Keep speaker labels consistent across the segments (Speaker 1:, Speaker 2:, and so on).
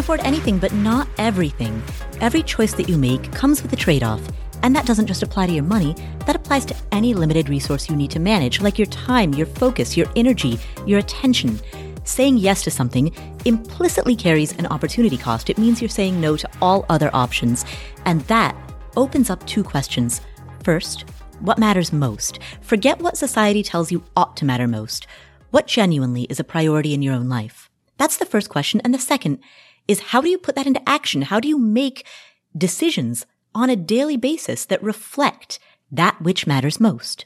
Speaker 1: afford anything, but not everything. Every choice that you make comes with a trade off. And that doesn't just apply to your money, that applies to any limited resource you need to manage, like your time, your focus, your energy, your attention. Saying yes to something implicitly carries an opportunity cost. It means you're saying no to all other options. And that opens up two questions. First, what matters most? Forget what society tells you ought to matter most. What genuinely is a priority in your own life? That's the first question. And the second is how do you put that into action? How do you make decisions on a daily basis that reflect that which matters most?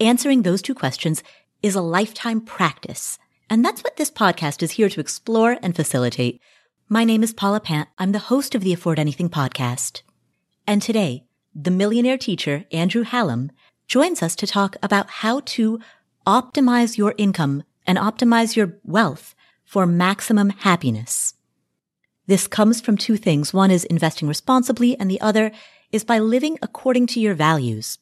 Speaker 1: Answering those two questions is a lifetime practice. And that's what this podcast is here to explore and facilitate. My name is Paula Pant. I'm the host of the Afford Anything podcast. And today, the millionaire teacher, Andrew Hallam, joins us to talk about how to optimize your income and optimize your wealth for maximum happiness. This comes from two things. One is investing responsibly and the other is by living according to your values.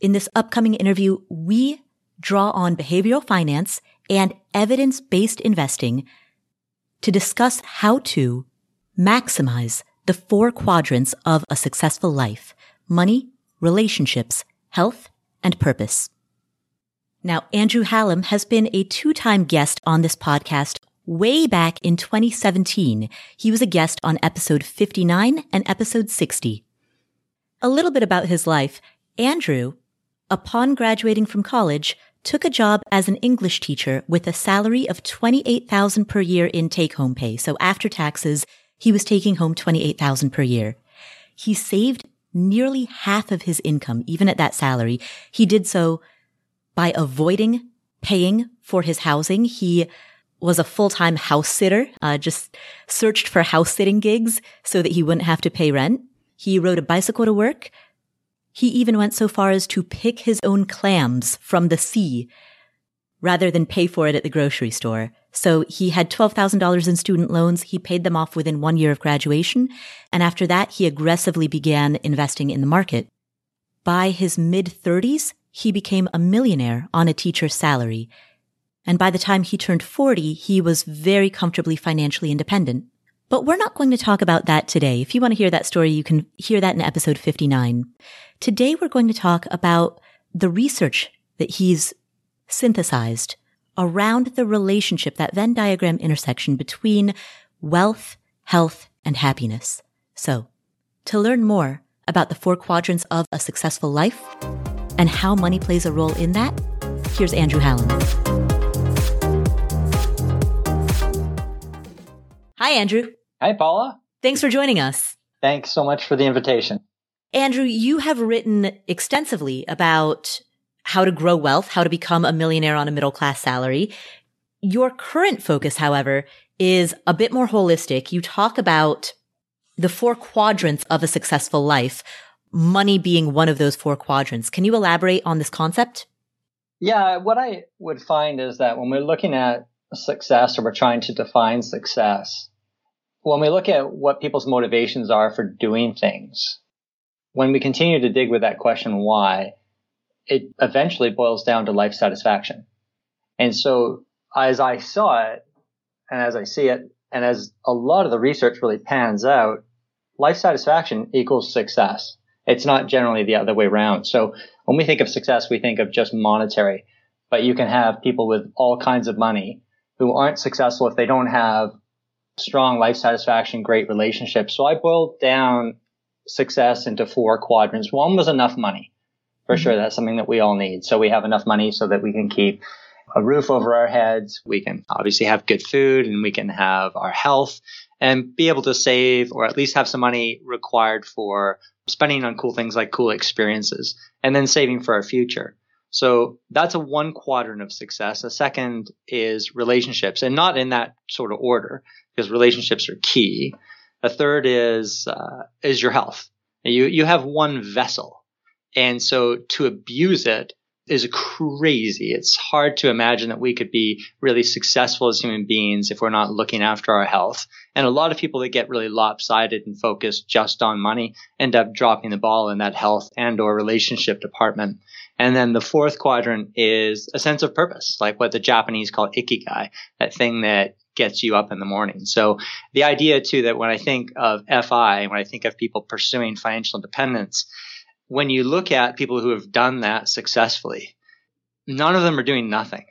Speaker 1: In this upcoming interview, we draw on behavioral finance and evidence-based investing to discuss how to maximize the four quadrants of a successful life, money, relationships, health, and purpose. Now, Andrew Hallam has been a two-time guest on this podcast way back in 2017. He was a guest on episode 59 and episode 60. A little bit about his life. Andrew, upon graduating from college, took a job as an English teacher with a salary of 28,000 per year in take-home pay. So after taxes, he was taking home 28,000 per year. He saved nearly half of his income, even at that salary. He did so by avoiding paying for his housing. He was a full-time house sitter, uh, just searched for house sitting gigs so that he wouldn't have to pay rent. He rode a bicycle to work. He even went so far as to pick his own clams from the sea rather than pay for it at the grocery store. So he had $12,000 in student loans. He paid them off within one year of graduation. And after that, he aggressively began investing in the market. By his mid thirties, he became a millionaire on a teacher's salary. And by the time he turned 40, he was very comfortably financially independent. But we're not going to talk about that today. If you want to hear that story, you can hear that in episode 59. Today, we're going to talk about the research that he's synthesized around the relationship, that Venn diagram intersection between wealth, health, and happiness. So, to learn more about the four quadrants of a successful life and how money plays a role in that, here's Andrew Hallam. Hi, Andrew.
Speaker 2: Hi, Paula.
Speaker 1: Thanks for joining us.
Speaker 2: Thanks so much for the invitation.
Speaker 1: Andrew, you have written extensively about how to grow wealth, how to become a millionaire on a middle class salary. Your current focus, however, is a bit more holistic. You talk about the four quadrants of a successful life, money being one of those four quadrants. Can you elaborate on this concept?
Speaker 2: Yeah, what I would find is that when we're looking at success or we're trying to define success, when we look at what people's motivations are for doing things, when we continue to dig with that question why, it eventually boils down to life satisfaction. And so as I saw it and as I see it and as a lot of the research really pans out, life satisfaction equals success. It's not generally the other way around. So when we think of success, we think of just monetary, but you can have people with all kinds of money who aren't successful if they don't have strong life satisfaction, great relationships. So I boiled down success into four quadrants. One was enough money. For mm-hmm. sure, that's something that we all need. So we have enough money so that we can keep a roof over our heads. We can obviously have good food and we can have our health and be able to save or at least have some money required for spending on cool things like cool experiences and then saving for our future. So that's a one quadrant of success. A second is relationships and not in that sort of order because relationships are key. A third is, uh, is your health. You, you have one vessel and so to abuse it is crazy. It's hard to imagine that we could be really successful as human beings if we're not looking after our health. And a lot of people that get really lopsided and focused just on money end up dropping the ball in that health and or relationship department. And then the fourth quadrant is a sense of purpose, like what the Japanese call ikigai, that thing that gets you up in the morning. So the idea too that when I think of FI, when I think of people pursuing financial independence, when you look at people who have done that successfully, none of them are doing nothing.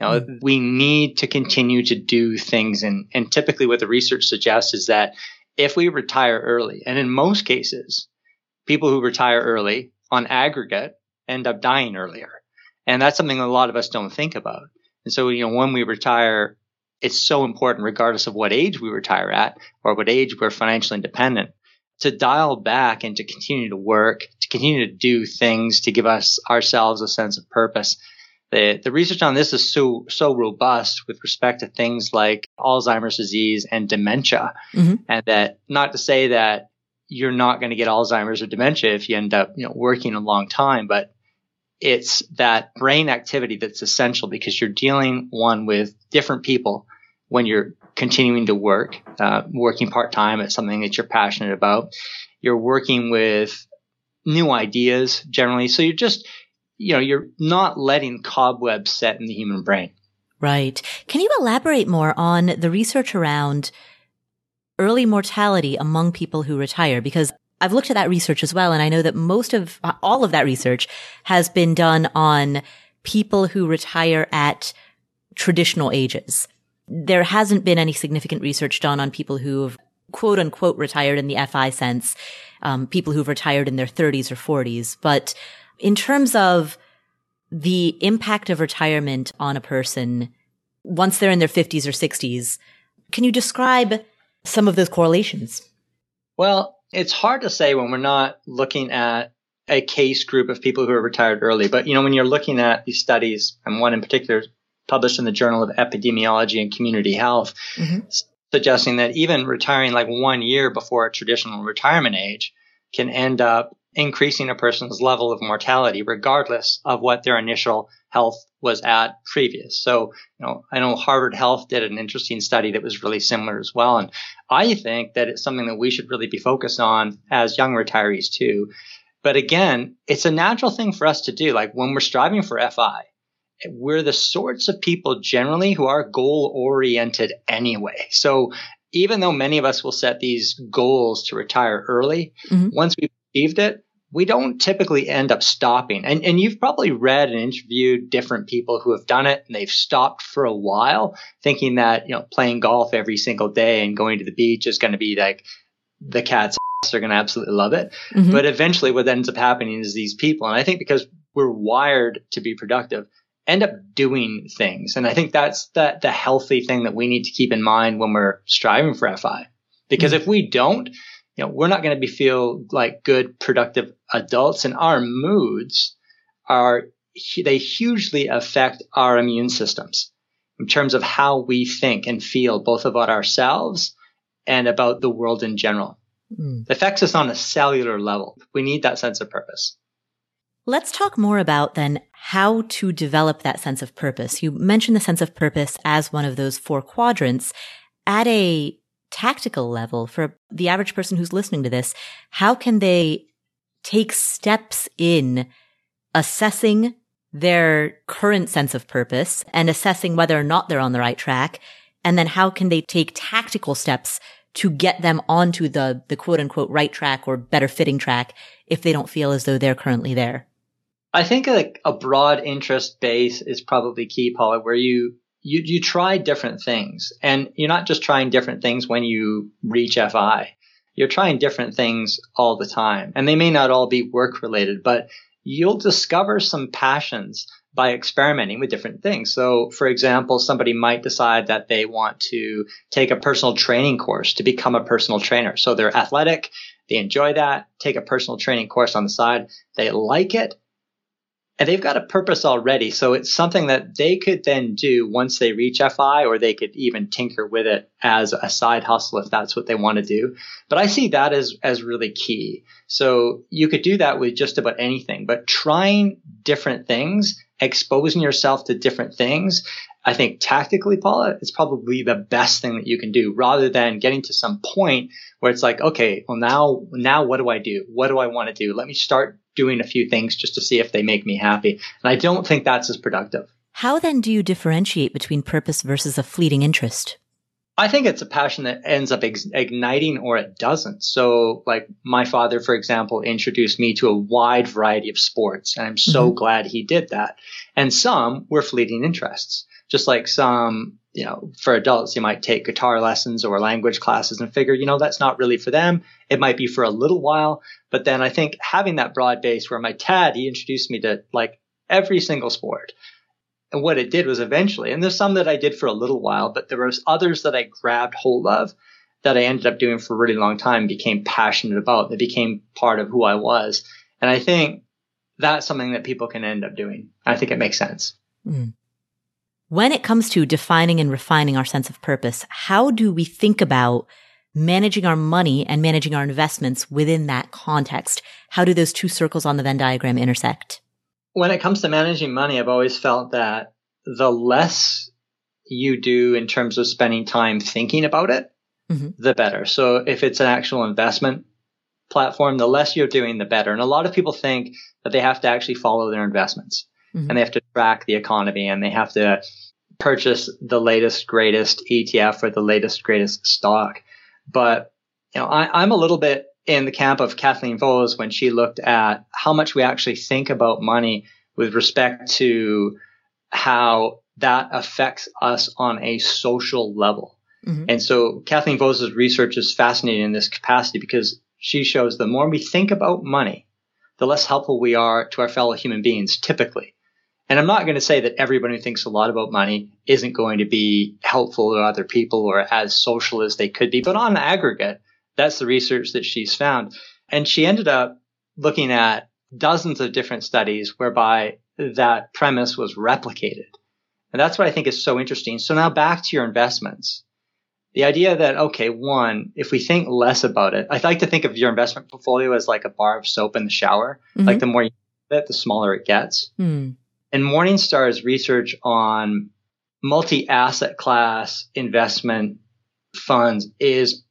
Speaker 2: You know, mm-hmm. we need to continue to do things. And, and typically what the research suggests is that if we retire early, and in most cases, people who retire early on aggregate end up dying earlier. And that's something a lot of us don't think about. And so, you know, when we retire, it's so important, regardless of what age we retire at or what age we're financially independent, to dial back and to continue to work, to continue to do things to give us ourselves a sense of purpose. The, the research on this is so so robust with respect to things like Alzheimer's disease and dementia, mm-hmm. and that not to say that you're not going to get Alzheimer's or dementia if you end up you know working a long time, but it's that brain activity that's essential because you're dealing one with different people when you're continuing to work, uh, working part time at something that you're passionate about. You're working with new ideas generally. So you're just, you know, you're not letting cobwebs set in the human brain.
Speaker 1: Right. Can you elaborate more on the research around early mortality among people who retire? Because I've looked at that research as well. And I know that most of all of that research has been done on people who retire at traditional ages there hasn't been any significant research done on people who've quote unquote retired in the FI sense, um, people who've retired in their 30s or 40s. But in terms of the impact of retirement on a person once they're in their 50s or 60s, can you describe some of those correlations?
Speaker 2: Well, it's hard to say when we're not looking at a case group of people who are retired early. But, you know, when you're looking at these studies, and one in particular published in the Journal of Epidemiology and Community Health, mm-hmm. suggesting that even retiring like one year before a traditional retirement age can end up increasing a person's level of mortality, regardless of what their initial health was at previous. So, you know, I know Harvard Health did an interesting study that was really similar as well. And I think that it's something that we should really be focused on as young retirees too. But again, it's a natural thing for us to do. Like when we're striving for FI, we're the sorts of people generally who are goal oriented anyway. So even though many of us will set these goals to retire early, mm-hmm. once we've achieved it, we don't typically end up stopping. And, and you've probably read and interviewed different people who have done it and they've stopped for a while thinking that, you know, playing golf every single day and going to the beach is going to be like the cat's are going to absolutely love it. Mm-hmm. But eventually what ends up happening is these people, and I think because we're wired to be productive, end up doing things. And I think that's that the healthy thing that we need to keep in mind when we're striving for FI. Because mm-hmm. if we don't, you know, we're not going to be feel like good, productive adults and our moods are, they hugely affect our immune systems in terms of how we think and feel both about ourselves and about the world in general. Mm. It affects us on a cellular level. We need that sense of purpose.
Speaker 1: Let's talk more about then how to develop that sense of purpose. You mentioned the sense of purpose as one of those four quadrants at a tactical level for the average person who's listening to this. How can they take steps in assessing their current sense of purpose and assessing whether or not they're on the right track? And then how can they take tactical steps to get them onto the, the quote unquote right track or better fitting track if they don't feel as though they're currently there?
Speaker 2: I think a broad interest base is probably key, Paula, where you you you try different things, and you're not just trying different things when you reach FI. You're trying different things all the time, and they may not all be work related, but you'll discover some passions by experimenting with different things. So, for example, somebody might decide that they want to take a personal training course to become a personal trainer. So they're athletic, they enjoy that, take a personal training course on the side, they like it, and they've got a purpose already. So it's something that they could then do once they reach FI, or they could even tinker with it as a side hustle if that's what they want to do. But I see that as, as really key. So you could do that with just about anything, but trying different things, exposing yourself to different things. I think tactically, Paula, it's probably the best thing that you can do rather than getting to some point where it's like, okay, well now, now what do I do? What do I want to do? Let me start doing a few things just to see if they make me happy. And I don't think that's as productive.
Speaker 1: How then do you differentiate between purpose versus a fleeting interest?
Speaker 2: I think it's a passion that ends up ex- igniting or it doesn't. So, like my father, for example, introduced me to a wide variety of sports, and I'm so mm-hmm. glad he did that. And some were fleeting interests, just like some, you know, for adults, you might take guitar lessons or language classes and figure, you know, that's not really for them. It might be for a little while. But then I think having that broad base where my dad, he introduced me to like every single sport. And what it did was eventually, and there's some that I did for a little while, but there was others that I grabbed hold of that I ended up doing for a really long time, became passionate about. They became part of who I was. And I think that's something that people can end up doing. I think it makes sense. Mm.
Speaker 1: When it comes to defining and refining our sense of purpose, how do we think about managing our money and managing our investments within that context? How do those two circles on the Venn diagram intersect?
Speaker 2: when it comes to managing money, I've always felt that the less you do in terms of spending time thinking about it, mm-hmm. the better. So if it's an actual investment platform, the less you're doing, the better. And a lot of people think that they have to actually follow their investments mm-hmm. and they have to track the economy and they have to purchase the latest, greatest ETF or the latest, greatest stock. But, you know, I, I'm a little bit in the camp of Kathleen Vohs when she looked at how much we actually think about money with respect to how that affects us on a social level. Mm-hmm. And so Kathleen Vohs' research is fascinating in this capacity because she shows the more we think about money, the less helpful we are to our fellow human beings typically. And I'm not going to say that everybody who thinks a lot about money isn't going to be helpful to other people or as social as they could be, but on aggregate, that's the research that she's found. And she ended up looking at dozens of different studies whereby that premise was replicated. And that's what I think is so interesting. So now back to your investments. The idea that, okay, one, if we think less about it, I like to think of your investment portfolio as like a bar of soap in the shower. Mm-hmm. Like the more you it, the smaller it gets. Mm. And Morningstar's research on multi asset class investment funds is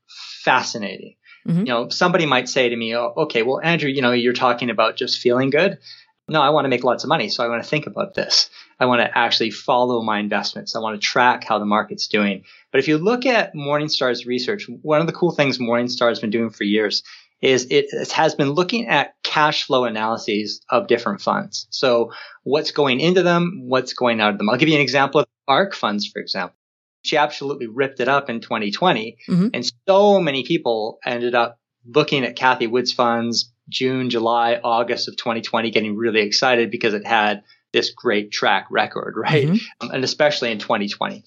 Speaker 2: fascinating. Mm-hmm. You know, somebody might say to me, oh, okay, well, Andrew, you know, you're talking about just feeling good. No, I want to make lots of money. So I want to think about this. I want to actually follow my investments. I want to track how the market's doing. But if you look at Morningstar's research, one of the cool things Morningstar has been doing for years is it, has been looking at cash flow analyses of different funds. So what's going into them, what's going out of them. I'll give you an example of ARK funds, for example she absolutely ripped it up in 2020. Mm-hmm. And so many people ended up looking at Cathie Wood's funds June, July, August of 2020, getting really excited because it had this great track record, right? Mm-hmm. Um, and especially in 2020.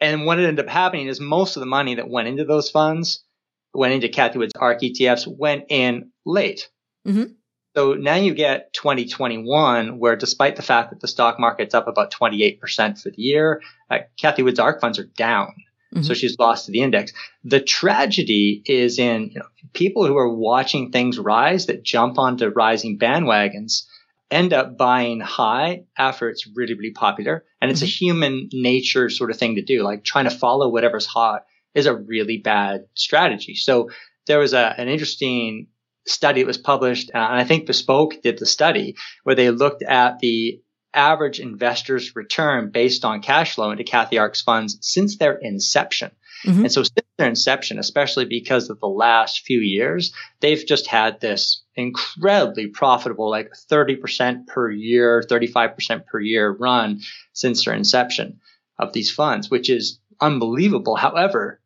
Speaker 2: And what ended up happening is most of the money that went into those funds went into Cathie Wood's ARK ETFs went in late. Mm-hmm. So now you get 2021, where despite the fact that the stock market's up about 28% for the year, uh, Cathie Wood's ARK funds are down. Mm-hmm. So she's lost to the index. The tragedy is in you know, people who are watching things rise that jump onto rising bandwagons end up buying high after it's really, really popular. And it's mm-hmm. a human nature sort of thing to do. Like trying to follow whatever's hot is a really bad strategy. So there was a, an interesting study that was published, uh, and I think Bespoke did the study where they looked at the average investor's return based on cash flow into Cathie ARK's funds since their inception. Mm-hmm. And so since their inception, especially because of the last few years, they've just had this incredibly profitable, like 30% per year, 35% per year run since their inception of these funds, which is unbelievable. However,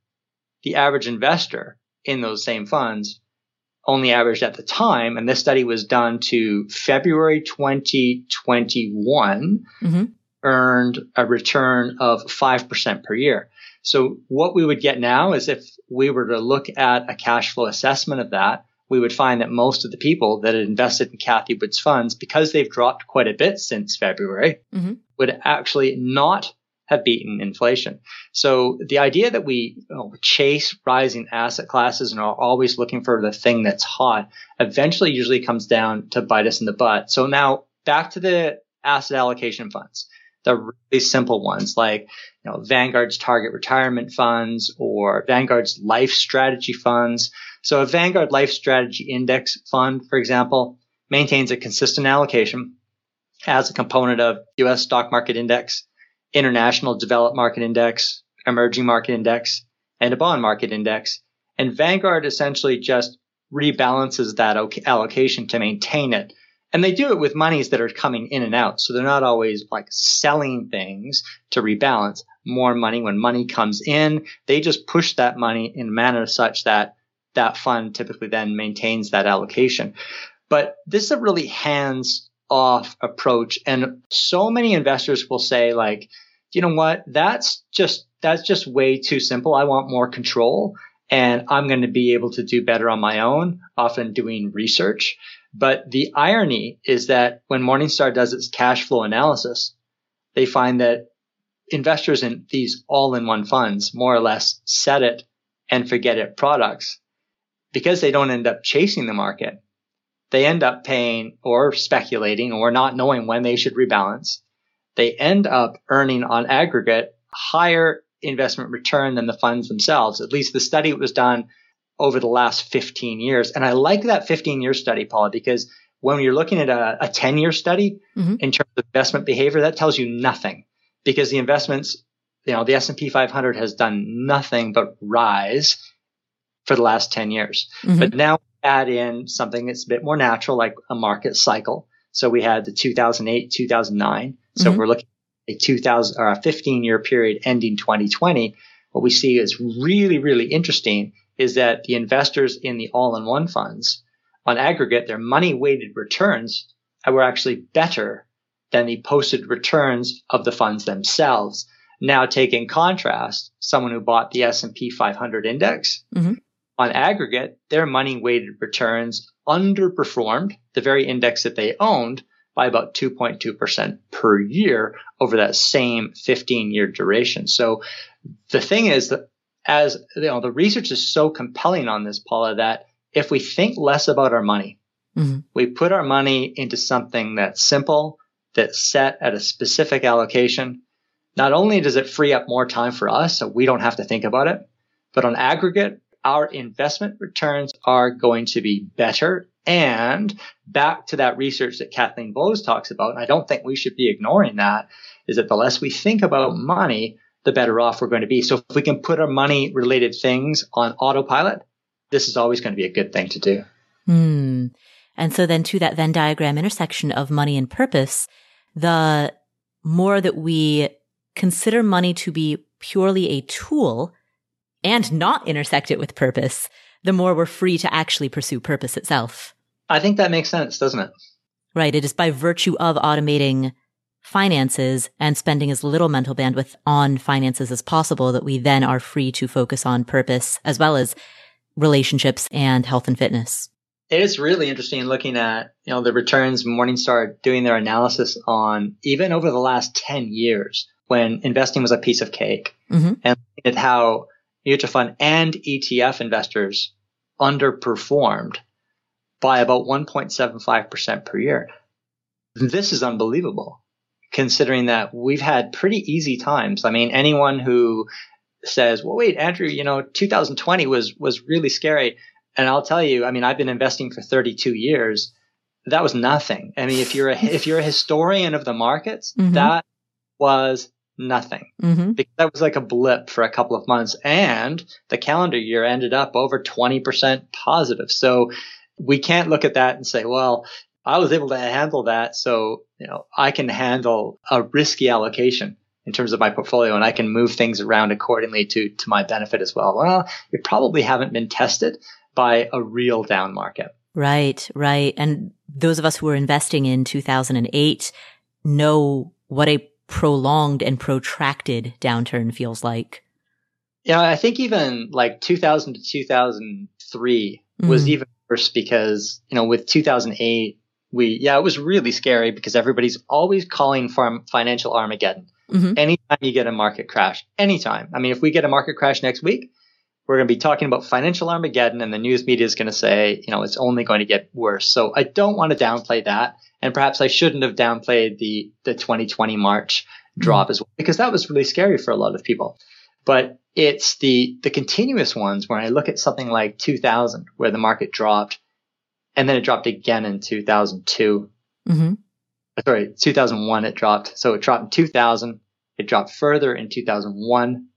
Speaker 2: the average investor in those same funds only averaged at the time, and this study was done to February 2021, mm-hmm. earned a return of 5% per year. So what we would get now is if we were to look at a cash flow assessment of that, we would find that most of the people that had invested in Cathie Wood's funds, because they've dropped quite a bit since February, mm-hmm. would actually not have beaten inflation. So the idea that we you know, chase rising asset classes and are always looking for the thing that's hot eventually usually comes down to bite us in the butt. So now back to the asset allocation funds, the really simple ones like you know, Vanguard's target retirement funds or Vanguard's life strategy funds. So a Vanguard life strategy index fund, for example, maintains a consistent allocation as a component of US stock market index international developed market index, emerging market index, and a bond market index. And Vanguard essentially just rebalances that allocation to maintain it. And they do it with monies that are coming in and out. So they're not always like selling things to rebalance more money when money comes in. They just push that money in a manner such that that fund typically then maintains that allocation. But this is a really hands off approach. And so many investors will say like, you know what? That's just, that's just way too simple. I want more control and I'm going to be able to do better on my own, often doing research. But the irony is that when Morningstar does its cash flow analysis, they find that investors in these all in one funds more or less set it and forget it products because they don't end up chasing the market. They end up paying or speculating or not knowing when they should rebalance. They end up earning on aggregate higher investment return than the funds themselves. At least the study was done over the last 15 years. And I like that 15 year study, Paula, because when you're looking at a, a 10 year study mm-hmm. in terms of investment behavior, that tells you nothing because the investments, you know, the S&P 500 has done nothing but rise for the last 10 years. Mm-hmm. But now add in something that's a bit more natural, like a market cycle. So we had the 2008, 2009. So mm-hmm. we're looking at a 2000 or a 15 year period ending 2020. What we see is really, really interesting is that the investors in the all-in-one funds, on aggregate, their money-weighted returns were actually better than the posted returns of the funds themselves. Now, take in contrast someone who bought the S&P 500 index. Mm-hmm. On aggregate, their money-weighted returns underperformed the very index that they owned by about 2.2% per year over that same 15 year duration. So the thing is that as you know, the research is so compelling on this, Paula, that if we think less about our money, mm-hmm. we put our money into something that's simple, that's set at a specific allocation, not only does it free up more time for us so we don't have to think about it, but on aggregate, our investment returns are going to be better. And back to that research that Kathleen Vohs talks about, and I don't think we should be ignoring that, is that the less we think about money, the better off we're going to be. So if we can put our money related things on autopilot, this is always going to be a good thing to do.
Speaker 1: Hmm. And so then to that Venn diagram intersection of money and purpose, the more that we consider money to be purely a tool and not intersect it with purpose, the more we're free to actually pursue purpose itself.
Speaker 2: I think that makes sense, doesn't it?
Speaker 1: Right. It is by virtue of automating finances and spending as little mental bandwidth on finances as possible that we then are free to focus on purpose as well as relationships and health and fitness.
Speaker 2: It is really interesting looking at, you know, the returns Morningstar doing their analysis on even over the last 10 years when investing was a piece of cake mm-hmm. and at how mutual fund and ETF investors underperformed by about 1.75% per year. This is unbelievable considering that we've had pretty easy times. I mean, anyone who says, well, wait, Andrew, you know, 2020 was, was really scary. And I'll tell you, I mean, I've been investing for 32 years. That was nothing. I mean, if you're a, if you're a historian of the markets, mm-hmm. that was nothing mm-hmm. because that was like a blip for a couple of months and the calendar year ended up over 20% positive. So we can't look at that and say, well, I was able to handle that. So, you know, I can handle a risky allocation in terms of my portfolio and I can move things around accordingly to, to my benefit as well. Well, you probably haven't been tested by a real down market.
Speaker 1: Right, right. And those of us who were investing in 2008 know what a prolonged and protracted downturn feels like.
Speaker 2: Yeah, I think even like 2000 to 2003 mm. was even worse because, you know, with 2008, we yeah, it was really scary because everybody's always calling for financial Armageddon. Mm-hmm. Anytime you get a market crash, anytime. I mean, if we get a market crash next week, we're going to be talking about financial Armageddon, and the news media is going to say, you know, it's only going to get worse. So I don't want to downplay that, and perhaps I shouldn't have downplayed the the 2020 March drop mm-hmm. as well because that was really scary for a lot of people. But it's the the continuous ones where I look at something like 2000 where the market dropped and then it dropped again in 2002. Mm-hmm. Sorry, 2001 it dropped. So it dropped in 2000. It dropped further in 2001.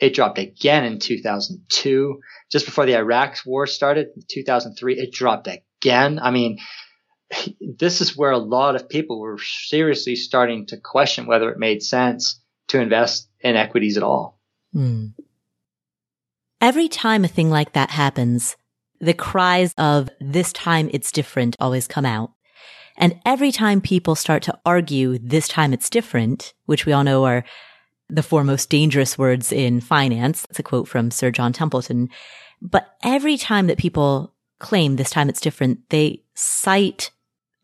Speaker 2: It dropped again in 2002. Just before the Iraq war started in 2003, it dropped again. I mean, this is where a lot of people were seriously starting to question whether it made sense to invest in equities at all. Mm.
Speaker 1: Every time a thing like that happens, the cries of this time it's different always come out. And every time people start to argue this time it's different, which we all know are the four most dangerous words in finance. That's a quote from Sir John Templeton. But every time that people claim this time it's different, they cite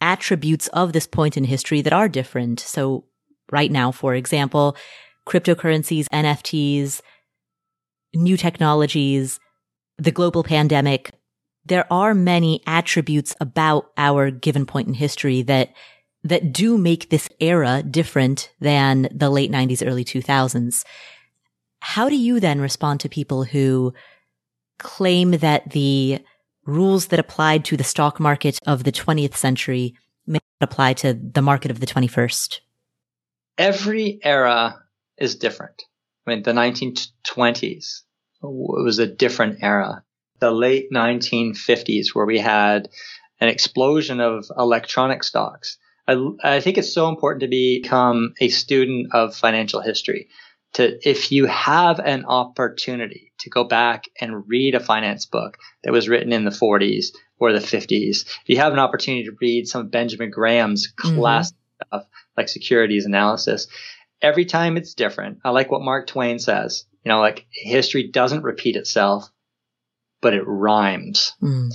Speaker 1: attributes of this point in history that are different. So right now, for example, cryptocurrencies, NFTs, new technologies, the global pandemic, there are many attributes about our given point in history that that do make this era different than the late 90s early 2000s how do you then respond to people who claim that the rules that applied to the stock market of the 20th century may not apply to the market of the 21st
Speaker 2: every era is different. I mean the 1920s was a different era. The late 1950s where we had an explosion of electronic stocks. I, I, think it's so important to become a student of financial history. To, if you have an opportunity to go back and read a finance book that was written in the 40s or the 50s, if you have an opportunity to read some of Benjamin Graham's mm-hmm. class stuff like securities analysis, every time it's different. I like what Mark Twain says. You know, like history doesn't repeat itself but it rhymes. Mm.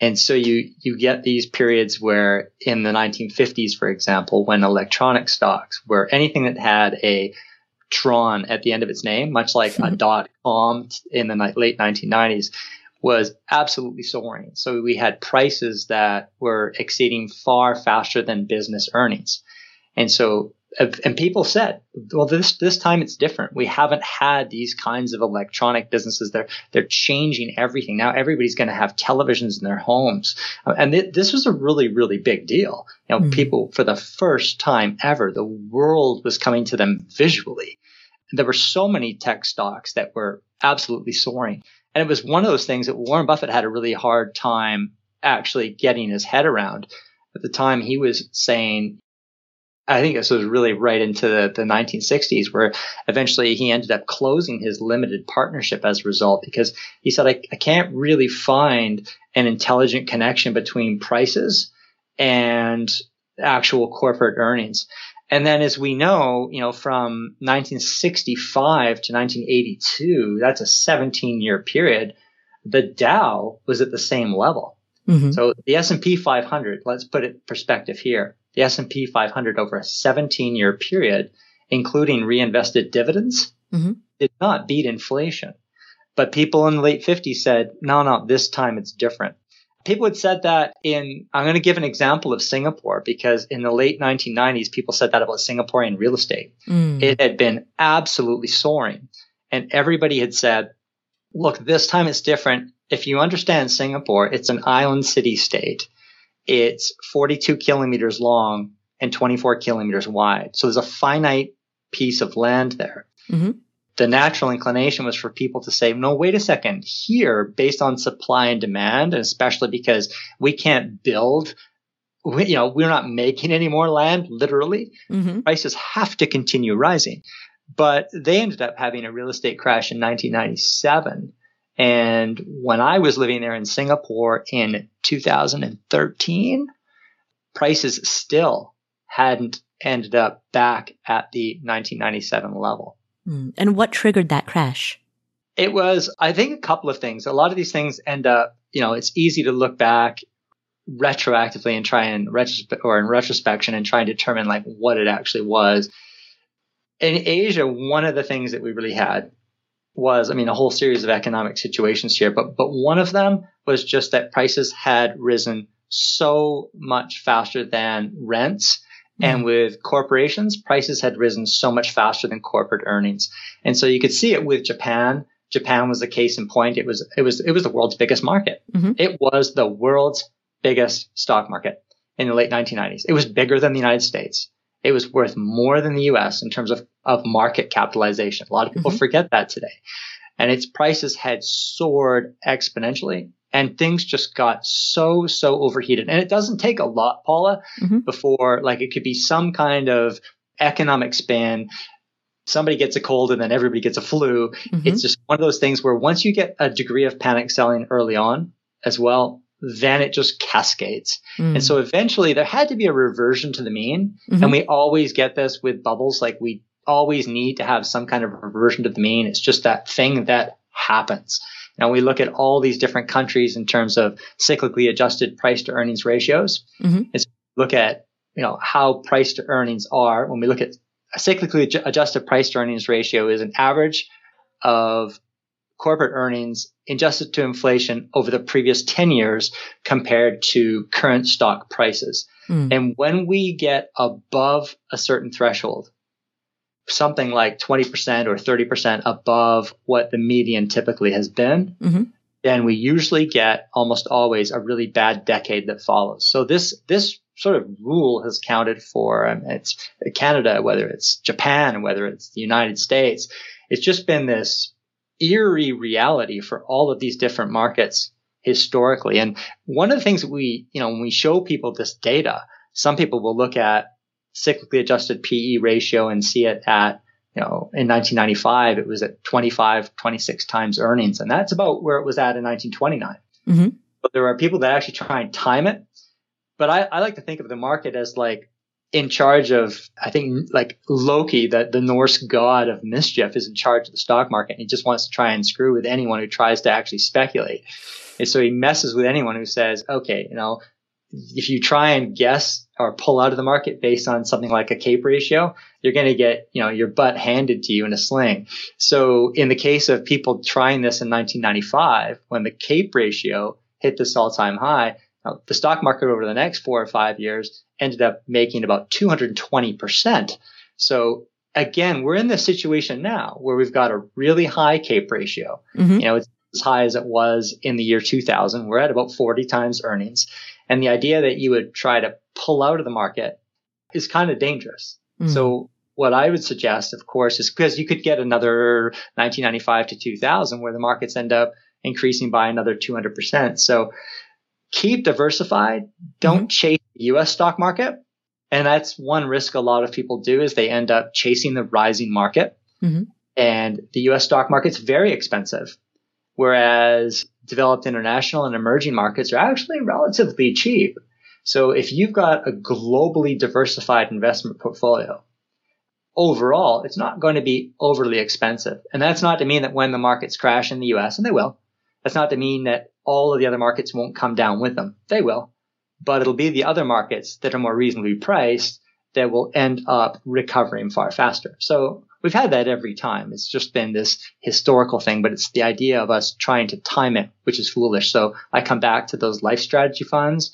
Speaker 2: And so you, you get these periods where in the 1950s, for example, when electronic stocks, where anything that had a Tron at the end of its name, much like a dot com in the late 1990s, was absolutely soaring. So we had prices that were exceeding far faster than business earnings. And so and people said, well, this, this time it's different. We haven't had these kinds of electronic businesses. They're, they're changing everything. Now everybody's going to have televisions in their homes. And th- this was a really, really big deal. You know, mm. people, for the first time ever, the world was coming to them visually. There were so many tech stocks that were absolutely soaring. And it was one of those things that Warren Buffett had a really hard time actually getting his head around. At the time, he was saying, I think this was really right into the, the 1960s where eventually he ended up closing his limited partnership as a result because he said, I, I can't really find an intelligent connection between prices and actual corporate earnings. And then as we know, you know, from 1965 to 1982, that's a 17 year period. The Dow was at the same level. Mm-hmm. So the S&P 500, let's put it perspective here the S&P 500 over a 17 year period, including reinvested dividends, mm-hmm. did not beat inflation. But people in the late 50s said, no, no, this time it's different. People had said that in, I'm going to give an example of Singapore because in the late 1990s, people said that about Singaporean real estate. Mm. It had been absolutely soaring. And everybody had said, look, this time it's different. If you understand Singapore, it's an island city state. It's 42 kilometers long and 24 kilometers wide. So there's a finite piece of land there. Mm-hmm. The natural inclination was for people to say, no, wait a second. Here, based on supply and demand, and especially because we can't build, we, you know, we're not making any more land, literally, mm-hmm. prices have to continue rising. But they ended up having a real estate crash in 1997 and when I was living there in Singapore in 2013, prices still hadn't ended up back at the 1997 level.
Speaker 1: Hmm. And what triggered that crash?
Speaker 2: It was, I think, a couple of things. A lot of these things end up, you know, it's easy to look back retroactively and try and retrospe- or in retrospection and try and determine like what it actually was. In Asia, one of the things that we really had was, I mean, a whole series of economic situations here, but, but one of them was just that prices had risen so much faster than rents. Mm-hmm. And with corporations, prices had risen so much faster than corporate earnings. And so you could see it with Japan. Japan was the case in point. It was, it was, it was the world's biggest market. Mm-hmm. It was the world's biggest stock market in the late 1990s. It was bigger than the United States. It was worth more than the US in terms of, of market capitalization. A lot of people mm-hmm. forget that today. And its prices had soared exponentially and things just got so, so overheated. And it doesn't take a lot, Paula, mm-hmm. before like it could be some kind of economic span. Somebody gets a cold and then everybody gets a flu. Mm-hmm. It's just one of those things where once you get a degree of panic selling early on as well, then it just cascades. Mm. And so eventually there had to be a reversion to the mean. Mm-hmm. And we always get this with bubbles. Like we always need to have some kind of reversion to the mean. It's just that thing that happens. Now we look at all these different countries in terms of cyclically adjusted price to earnings ratios. Mm-hmm. It's look at, you know, how price to earnings are. When we look at a cyclically adjusted price to earnings ratio is an average of corporate earnings adjusted to inflation over the previous 10 years compared to current stock prices. Mm. And when we get above a certain threshold, something like 20% or 30% above what the median typically has been, mm-hmm. then we usually get almost always a really bad decade that follows. So this, this sort of rule has counted for um, it's Canada, whether it's Japan, whether it's the United States. It's just been this eerie reality for all of these different markets historically. And one of the things that we, you know, when we show people this data, some people will look at cyclically adjusted PE ratio and see it at, you know, in 1995, it was at 25, 26 times earnings. And that's about where it was at in 1929. Mm-hmm. But there are people that actually try and time it. But I, I like to think of the market as like in charge of, I think like Loki, the, the Norse god of mischief is in charge of the stock market. And he just wants to try and screw with anyone who tries to actually speculate. And so he messes with anyone who says, okay, you know, if you try and guess or pull out of the market based on something like a CAPE ratio, you're going to get, you know, your butt handed to you in a sling. So in the case of people trying this in 1995, when the CAPE ratio hit this all time high, the stock market over the next four or five years ended up making about 220%. So again, we're in this situation now where we've got a really high CAPE ratio. Mm-hmm. You know, it's as high as it was in the year 2000. We're at about 40 times earnings. And the idea that you would try to pull out of the market is kind of dangerous. Mm-hmm. So what I would suggest, of course, is because you could get another 1995 to 2000 where the markets end up increasing by another 200%. So keep diversified. Don't mm-hmm. chase the US stock market. And that's one risk a lot of people do is they end up chasing the rising market. Mm-hmm. And the US stock market's very expensive. Whereas developed international and emerging markets are actually relatively cheap. So if you've got a globally diversified investment portfolio, overall, it's not going to be overly expensive. And that's not to mean that when the markets crash in the US, and they will, that's not to mean that all of the other markets won't come down with them. They will. But it'll be the other markets that are more reasonably priced that will end up recovering far faster. So we've had that every time. It's just been this historical thing, but it's the idea of us trying to time it, which is foolish. So I come back to those life strategy funds.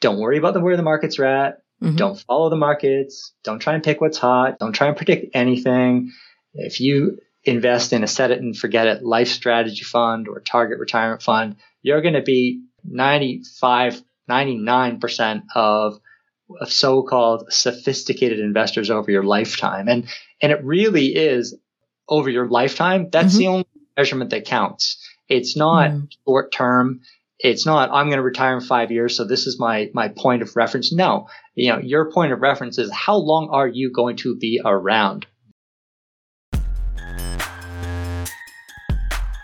Speaker 2: Don't worry about the, where the markets are at. Mm-hmm. Don't follow the markets. Don't try and pick what's hot. Don't try and predict anything. If you invest in a set it and forget it life strategy fund or target retirement fund, you're going to be 95, 99% of, of so-called sophisticated investors over your lifetime. And, and it really is over your lifetime. That's mm-hmm. the only measurement that counts. It's not mm. short term. It's not, I'm going to retire in five years. So this is my, my point of reference. No, you know, your point of reference is how long are you going to be around?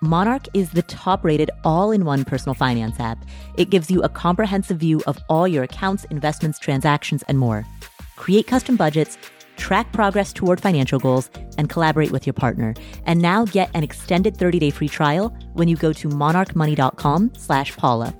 Speaker 1: Monarch is the top rated all in one personal finance app. It gives you a comprehensive view of all your accounts, investments, transactions, and more. Create custom budgets, track progress toward financial goals, and collaborate with your partner. And now get an extended 30-day free trial when you go to monarchmoney.com slash Paula.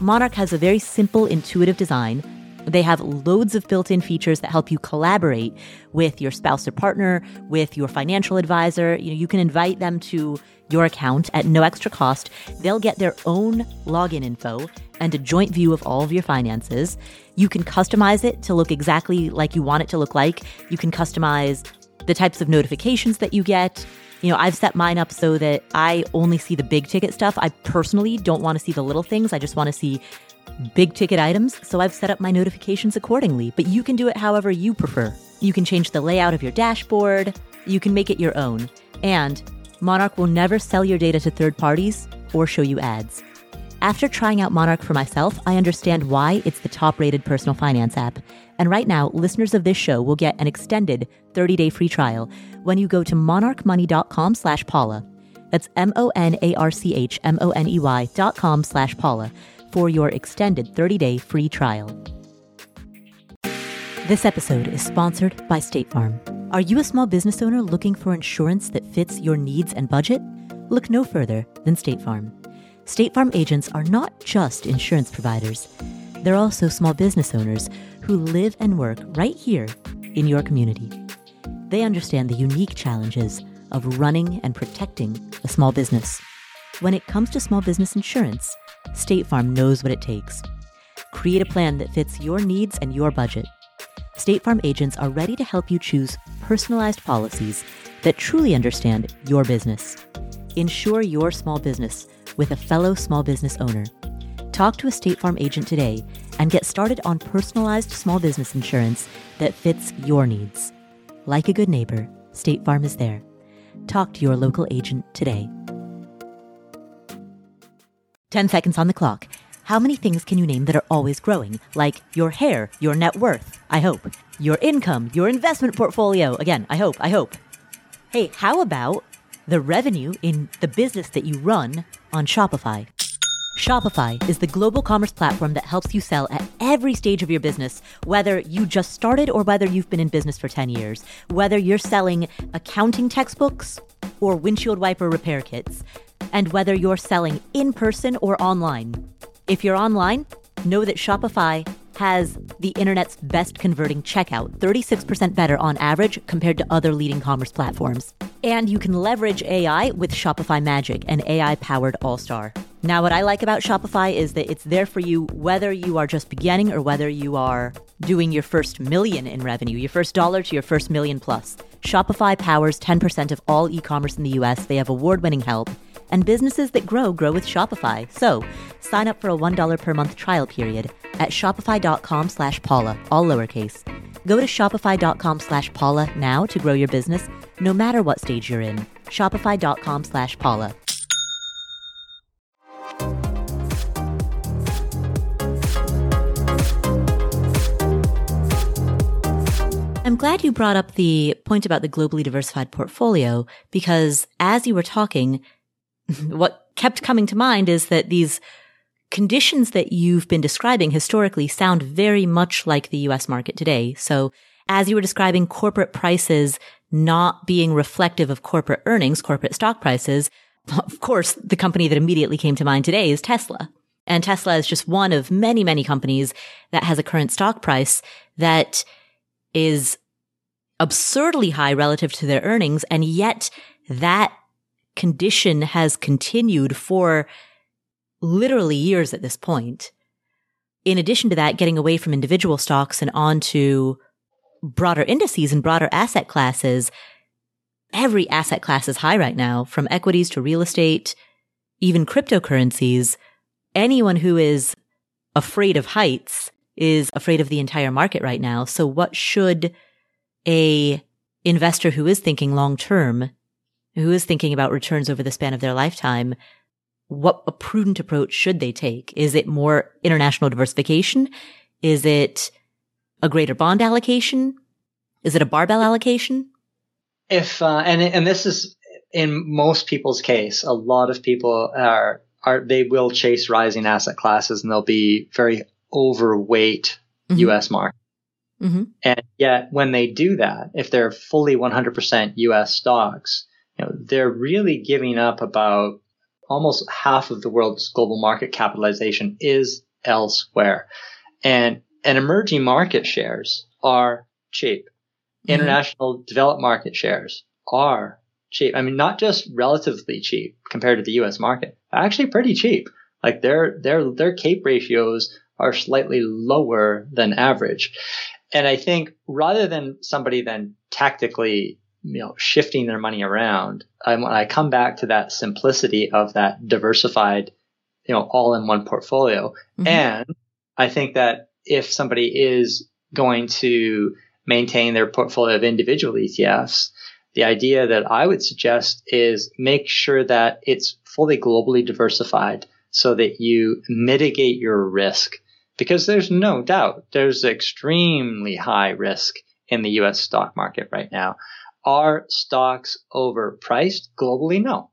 Speaker 1: Monarch has a very simple, intuitive design They have loads of built in features that help you collaborate with your spouse or partner, with your financial advisor. You know, you can invite them to your account at no extra cost. They'll get their own login info and a joint view of all of your finances. You can customize it to look exactly like you want it to look like. You can customize the types of notifications that you get. You know, I've set mine up so that I only see the big ticket stuff. I personally don't want to see the little things. I just want to see big ticket items, so I've set up my notifications accordingly, but you can do it however you prefer. You can change the layout of your dashboard, you can make it your own, and Monarch will never sell your data to third parties or show you ads. After trying out Monarch for myself, I understand why it's the top rated personal finance app. And right now, listeners of this show will get an extended 30 day free trial when you go to monarchmoney.com slash Paula. That's M O N A R C H M O N E Y dot com slash Paula for your extended 30 day free trial. This episode is sponsored by State Farm. Are you a small business owner looking for insurance that fits your needs and budget? Look no further than State Farm. State Farm agents are not just insurance providers, they're also small business owners who live and work right here in your community. They understand the unique challenges of running and protecting a small business. When it comes to small business insurance, State Farm knows what it takes. Create a plan that fits your needs and your budget. State Farm agents are ready to help you choose personalized policies that truly understand your business. Insure your small business with a fellow small business owner. Talk to a State Farm agent today and get started on personalized small business insurance that fits your needs. Like a good neighbor, State Farm is there. Talk to your local agent today. 10 seconds on the clock. How many things can you name that are always growing? Like your hair, your net worth, I hope. Your income, your investment portfolio. Again, I hope, I hope. Hey, how about the revenue in the business that you run on Shopify? Shopify is the global commerce platform that helps you sell at every stage of your business, whether you just started or whether you've been in business for 10 years, whether you're selling accounting textbooks or windshield wiper repair kits and whether you're selling in person or online. If you're online, know that Shopify has the internet's best converting checkout, 36% better on average compared to other leading commerce platforms. And you can leverage AI with Shopify Magic, an AI powered all star. Now, what I like about Shopify is that it's there for you whether you are just beginning or whether you are doing your first million in revenue, your first dollar to your first million plus. Shopify powers 10% of all e commerce in the US. They have award winning help and businesses that grow grow with Shopify. So sign up for a $1 per month trial period at shopify.com slash Paula, all lowercase. Go to shopify.com slash Paula now to grow your business, no matter what stage you're in. Shopify.com slash Paula. Glad you brought up the point about the globally diversified portfolio because as you were talking, what kept coming to mind is that these conditions that you've been describing historically sound very much like the US market today. So as you were describing corporate prices not being reflective of corporate earnings, corporate stock prices, of course, the company that immediately came to mind today is Tesla. And Tesla is just one of many, many companies that has a current stock price that is absurdly high relative to their earnings. And yet that condition has continued for literally years at this point. In addition to that, getting away from individual stocks and onto broader indices and broader asset classes, every asset class is high right now, from equities to real estate, even cryptocurrencies. Anyone who is afraid of heights is afraid of the entire market right now. So what should a investor who is thinking long term who is thinking about returns over the span of their lifetime, what a prudent approach should they take? Is it more international diversification? Is it a greater bond allocation? Is it a barbell allocation?
Speaker 2: If uh, and and this is in most people's case, a lot of people are are they will chase rising asset classes and they'll be very overweight mm-hmm. U.S. market. Mm-hmm. And yet, when they do that, if they're fully 100% U.S. stocks, you know, they're really giving up about almost half of the world's global market capitalization is elsewhere. And And emerging market shares are cheap. Mm-hmm. International developed market shares are cheap. I mean, not just relatively cheap compared to the US market, actually pretty cheap. Like their, their, their CAPE ratios are slightly lower than average. And I think rather than somebody then tactically, you know, shifting their money around, I, I come back to that simplicity of that diversified, you know, all in one portfolio. Mm-hmm. And I think that if somebody is going to maintain their portfolio of individual ETFs, the idea that I would suggest is make sure that it's fully globally diversified so that you mitigate your risk because there's no doubt there's extremely high risk in the US stock market right now. Are stocks overpriced globally? No.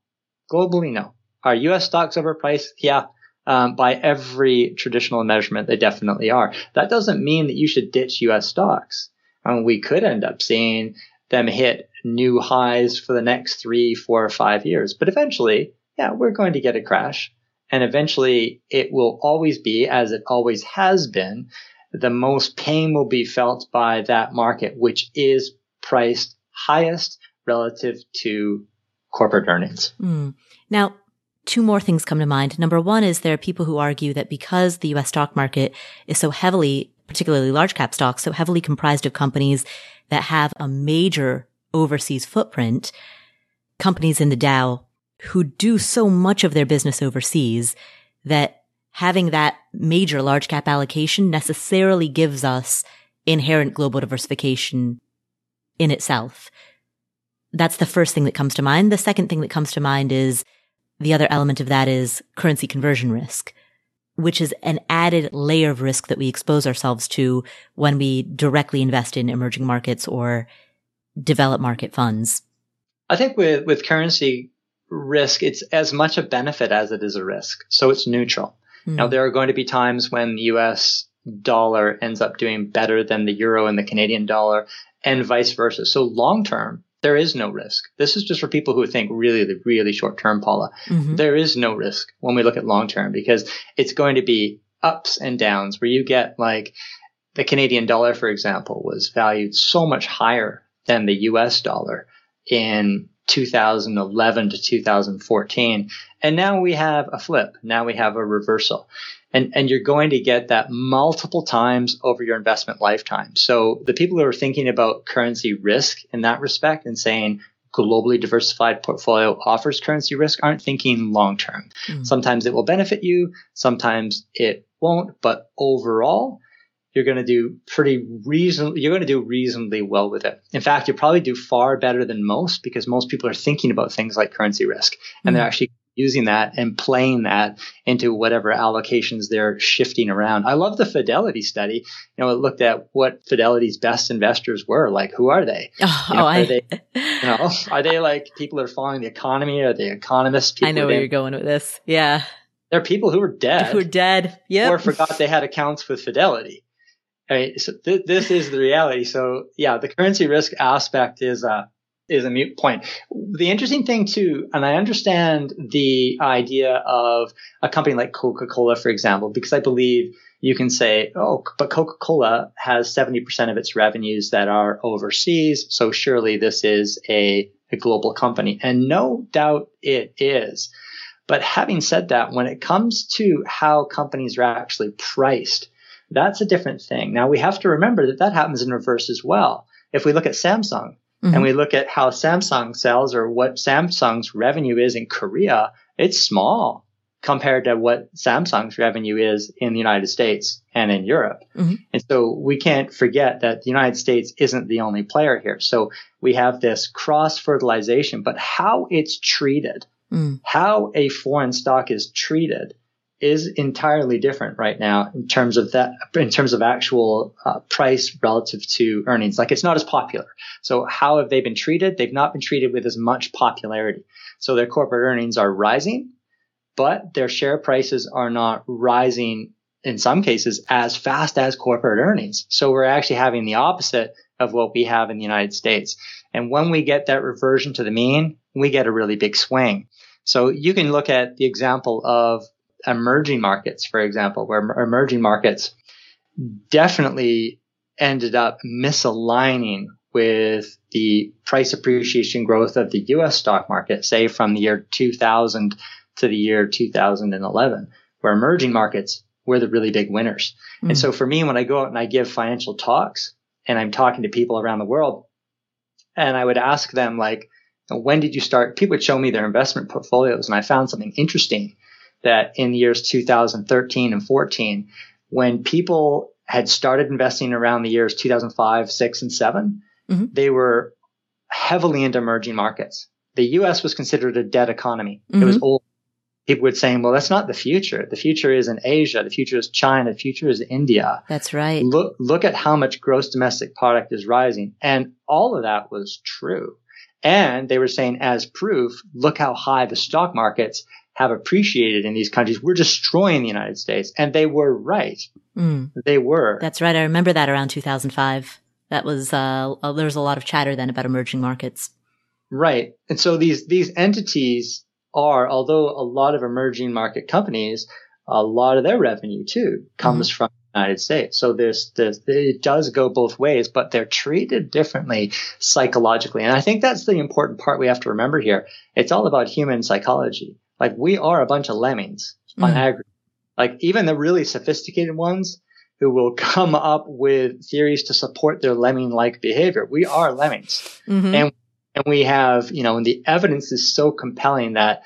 Speaker 2: Globally, no. Are US stocks overpriced? Yeah. Um, by every traditional measurement, they definitely are. That doesn't mean that you should ditch US stocks. Um, we could end up seeing them hit new highs for the next three, four, or five years. But eventually, yeah, we're going to get a crash. And eventually it will always be, as it always has been, the most pain will be felt by that market, which is priced highest relative to corporate earnings.
Speaker 1: Mm. Now, two more things come to mind. Number one is there are people who argue that because the US stock market is so heavily, particularly large cap stocks, so heavily comprised of companies that have a major overseas footprint, companies in the Dow who do so much of their business overseas that having that major large cap allocation necessarily gives us inherent global diversification in itself. That's the first thing that comes to mind. The second thing that comes to mind is the other element of that is currency conversion risk, which is an added layer of risk that we expose ourselves to when we directly invest in emerging markets or develop market funds.
Speaker 2: I think with, with currency risk, it's as much a benefit as it is a risk. So it's neutral. Mm. Now, there are going to be times when the US dollar ends up doing better than the euro and the Canadian dollar and vice versa. So long term, there is no risk. This is just for people who think really, really short term, Paula. Mm-hmm. There is no risk when we look at long term because it's going to be ups and downs where you get like the Canadian dollar, for example, was valued so much higher than the US dollar in 2011 to 2014. And now we have a flip. Now we have a reversal. And, and you're going to get that multiple times over your investment lifetime. So the people who are thinking about currency risk in that respect and saying globally diversified portfolio offers currency risk aren't thinking long term. Mm. Sometimes it will benefit you. Sometimes it won't. But overall, you're going to do pretty reason you're going to do reasonably well with it. In fact, you probably do far better than most because most people are thinking about things like currency risk and mm-hmm. they're actually using that and playing that into whatever allocations they're shifting around. I love the Fidelity study. You know, it looked at what Fidelity's best investors were. Like, who are they?
Speaker 1: Oh, you know, are I...
Speaker 2: they, you know, are they like people that are following the economy? Are they economists?
Speaker 1: I know where you're going with this. Yeah.
Speaker 2: They're people who are dead.
Speaker 1: Who are dead. Yeah.
Speaker 2: Or forgot they had accounts with Fidelity. So th- this is the reality. So yeah, the currency risk aspect is a is a mute point. The interesting thing too, and I understand the idea of a company like Coca-Cola, for example, because I believe you can say, oh, but Coca-Cola has 70% of its revenues that are overseas. So surely this is a, a global company. And no doubt it is. But having said that, when it comes to how companies are actually priced, that's a different thing. Now we have to remember that that happens in reverse as well. If we look at Samsung mm-hmm. and we look at how Samsung sells or what Samsung's revenue is in Korea, it's small compared to what Samsung's revenue is in the United States and in Europe. Mm-hmm. And so we can't forget that the United States isn't the only player here. So we have this cross fertilization, but how it's treated, mm. how a foreign stock is treated is entirely different right now in terms of that, in terms of actual uh, price relative to earnings. Like it's not as popular. So how have they been treated? They've not been treated with as much popularity. So their corporate earnings are rising, but their share prices are not rising in some cases as fast as corporate earnings. So we're actually having the opposite of what we have in the United States. And when we get that reversion to the mean, we get a really big swing. So you can look at the example of emerging markets, for example, where emerging markets, definitely ended up misaligning with the price appreciation growth of the US stock market, say from the year 2000 to the year 2011, where emerging markets were the really big winners. Mm. And so for me, when I go out and I give financial talks and I'm talking to people around the world and I would ask them like, when did you start? People would show me their investment portfolios and I found something interesting that in the years 2013 and 14, when people had started investing around the years 2005, six and 7 mm-hmm. they were heavily into emerging markets. The US was considered a dead economy. Mm-hmm. It was mm-hmm. old. People would saying, well, that's not the future. The future is in Asia. The future is China. The future is India.
Speaker 1: That's right.
Speaker 2: Look, look at how much gross domestic product is rising. And all of that was true. And they were saying as proof, look how high the stock markets have appreciated in these countries. We're destroying the United States. And they were right. Mm. They were.
Speaker 1: That's right. I remember that around 2005. That was, uh, uh, there was a lot of chatter then about emerging markets.
Speaker 2: Right. And so these, these entities are, although a lot of emerging market companies, a lot of their revenue too comes mm-hmm. from the United States. So there's, there's, it does go both ways, but they're treated differently psychologically. And I think that's the important part we have to remember here. It's all about human psychology. Like we are a bunch of lemmings on aggregate. Like even the really sophisticated ones who will come up with theories to support their lemming-like behavior. We are lemmings. Mm-hmm. And, and we have, you know, and the evidence is so compelling that,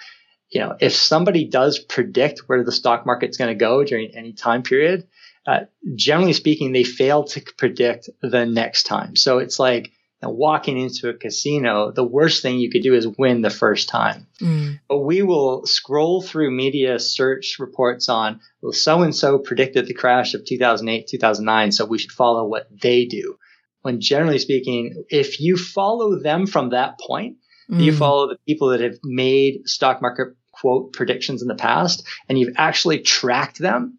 Speaker 2: you know, if somebody does predict where the stock market's going to go during any time period, uh, generally speaking, they fail to predict the next time. So it's like, now, walking into a casino, the worst thing you could do is win the first time. Mm. But we will scroll through media search reports on, well, so and so predicted the crash of 2008, 2009, so we should follow what they do. When generally speaking, if you follow them from that point, mm. you follow the people that have made stock market quote predictions in the past and you've actually tracked them,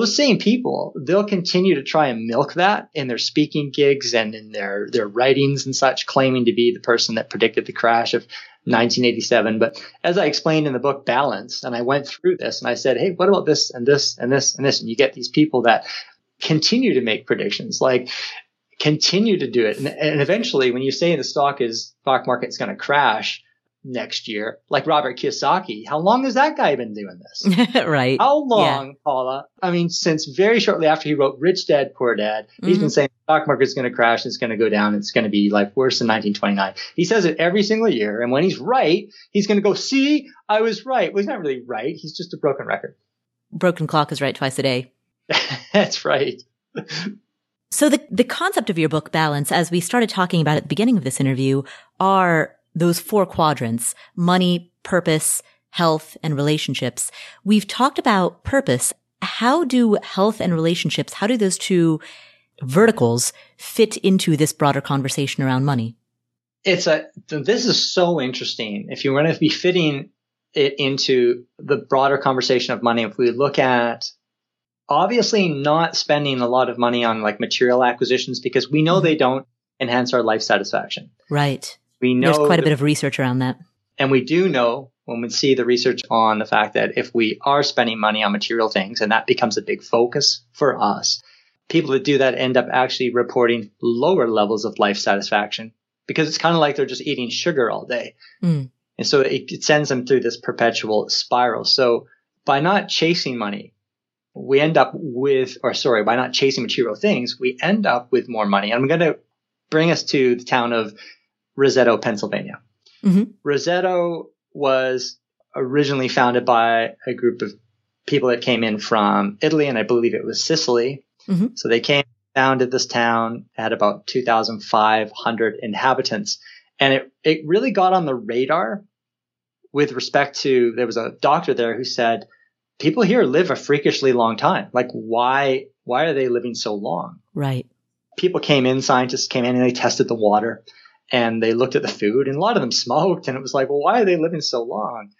Speaker 2: those same people, they'll continue to try and milk that in their speaking gigs and in their, their writings and such, claiming to be the person that predicted the crash of 1987. But as I explained in the book Balance, and I went through this and I said, Hey, what about this and this and this and this? And you get these people that continue to make predictions, like continue to do it. And, and eventually when you say the stock is stock market's going to crash, next year, like Robert Kiyosaki. How long has that guy been doing this?
Speaker 1: right.
Speaker 2: How long, yeah. Paula? I mean, since very shortly after he wrote Rich Dad Poor Dad, he's mm-hmm. been saying the stock market's going to crash, it's going to go down, it's going to be like worse than 1929. He says it every single year, and when he's right, he's going to go, "See, I was right." Well, he's not really right. He's just a broken record.
Speaker 1: Broken clock is right twice a day.
Speaker 2: That's right.
Speaker 1: So the the concept of your book Balance as we started talking about at the beginning of this interview are those four quadrants, money, purpose, health, and relationships. We've talked about purpose. How do health and relationships, how do those two verticals fit into this broader conversation around money?
Speaker 2: It's a, this is so interesting. If you want to be fitting it into the broader conversation of money, if we look at obviously not spending a lot of money on like material acquisitions because we know mm-hmm. they don't enhance our life satisfaction.
Speaker 1: Right. We know there's quite a bit of research around that.
Speaker 2: And we do know when we see the research on the fact that if we are spending money on material things and that becomes a big focus for us, people that do that end up actually reporting lower levels of life satisfaction because it's kind of like they're just eating sugar all day. Mm. And so it, it sends them through this perpetual spiral. So by not chasing money, we end up with, or sorry, by not chasing material things, we end up with more money. And I'm going to bring us to the town of Roseto, Pennsylvania. Mm-hmm. Roseto was originally founded by a group of people that came in from Italy, and I believe it was Sicily. Mm-hmm. So they came, founded this town, had about 2,500 inhabitants, and it, it really got on the radar with respect to, there was a doctor there who said, people here live a freakishly long time. Like, why, why are they living so long?
Speaker 1: Right.
Speaker 2: People came in, scientists came in and they tested the water and they looked at the food and a lot of them smoked and it was like, well, why are they living so long?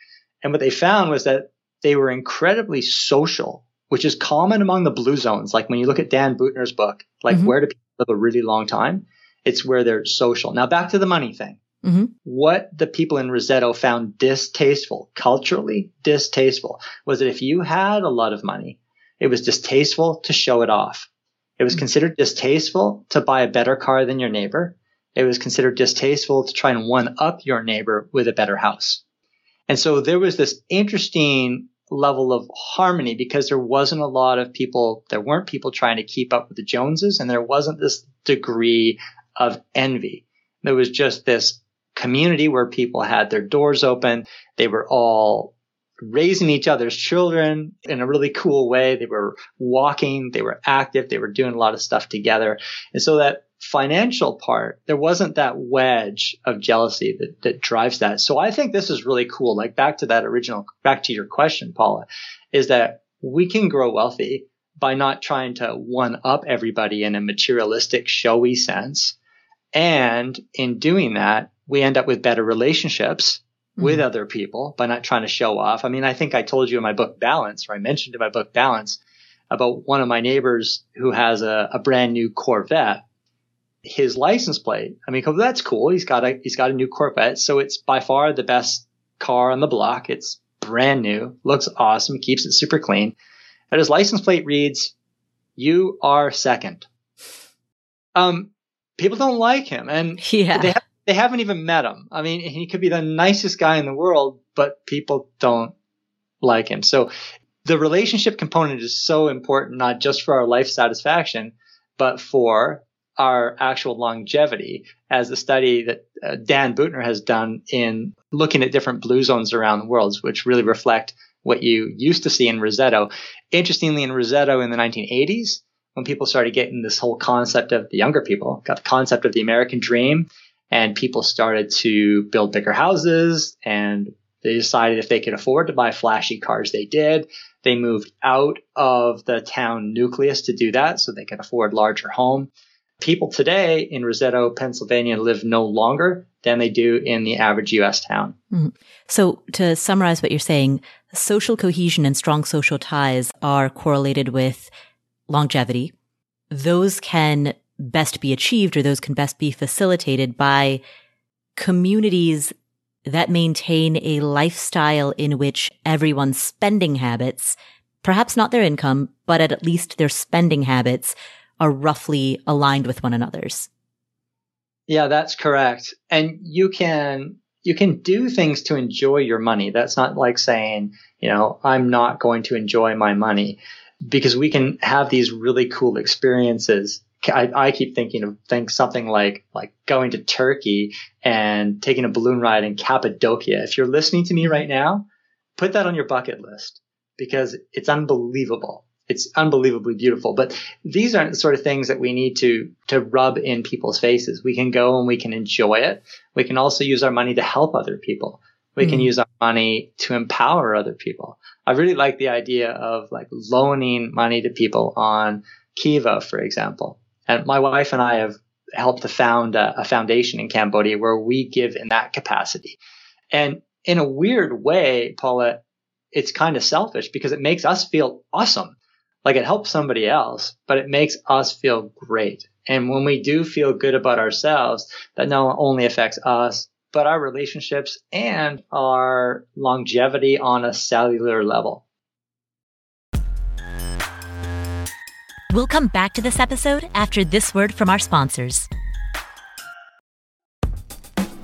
Speaker 2: And what they found was that they were incredibly social, which is common among the blue zones. Like when you look at Dan Buettner's book, like mm-hmm. where do people live a really long time? It's where they're social. Now back to the money thing. Mm-hmm. What the people in Roseto found distasteful, culturally distasteful, was that if you had a lot of money, it was distasteful to show it off. It was considered distasteful to buy a better car than your neighbor. It was considered distasteful to try and one up your neighbor with a better house. And so there was this interesting level of harmony because there wasn't a lot of people, there weren't people trying to keep up with the Joneses and there wasn't this degree of envy. There was just this community where people had their doors open. They were all raising each other's children in a really cool way. They were walking, they were active, they were doing a lot of stuff together. And so that financial part, there wasn't that wedge of jealousy that, that drives that. So I think this is really cool. Like back to that original, back to your question, Paula, is that we can grow wealthy by not trying to one up everybody in a materialistic, showy sense. And in doing that, we end up with better relationships with mm-hmm. other people by not trying to show off. I mean, I think I told you in my book Balance, or I mentioned in my book Balance about one of my neighbors who has a, a brand new Corvette. His license plate, I mean, that's cool. He's got a, he's got a new Corvette. So it's by far the best car on the block. It's brand new, looks awesome, keeps it super clean. And his license plate reads, you are second. Um, people don't like him and
Speaker 1: yeah.
Speaker 2: they have they haven't even met him. I mean, he could be the nicest guy in the world, but people don't like him. So the relationship component is so important, not just for our life satisfaction, but for our actual longevity, as the study that uh, Dan Buettner has done in looking at different blue zones around the world, which really reflect what you used to see in Roseto. Interestingly, in Roseto in the 1980s, when people started getting this whole concept of the younger people, got the concept of the American dream, and people started to build bigger houses and they decided if they could afford to buy flashy cars, they did. They moved out of the town nucleus to do that so they could afford larger home. People today in Roseto, Pennsylvania live no longer than they do in the average US town.
Speaker 1: Mm-hmm. So to summarize what you're saying, social cohesion and strong social ties are correlated with longevity. Those can best be achieved or those can best be facilitated by communities that maintain a lifestyle in which everyone's spending habits, perhaps not their income, but at least their spending habits are roughly aligned with one another's.
Speaker 2: Yeah, that's correct. And you can you can do things to enjoy your money. That's not like saying, you know, I'm not going to enjoy my money because we can have these really cool experiences I, I keep thinking of think something like like going to Turkey and taking a balloon ride in Cappadocia. If you're listening to me mm-hmm. right now, put that on your bucket list because it's unbelievable. It's unbelievably beautiful. But these aren't the sort of things that we need to to rub in people's faces. We can go and we can enjoy it. We can also use our money to help other people. We mm can use our money to empower other people. I really like the idea of like loaning money to people on Kiva, for example. And my wife and I have helped to found a, a foundation in Cambodia where we give in that capacity. And in a weird way, Paula, it's kind of selfish because it makes us feel awesome. Like it helps somebody else, but it makes us feel great. And when we do feel good about ourselves, that not only affects us, but our relationships and our longevity on a cellular level.
Speaker 1: We'll come back to this episode after this word from our sponsors.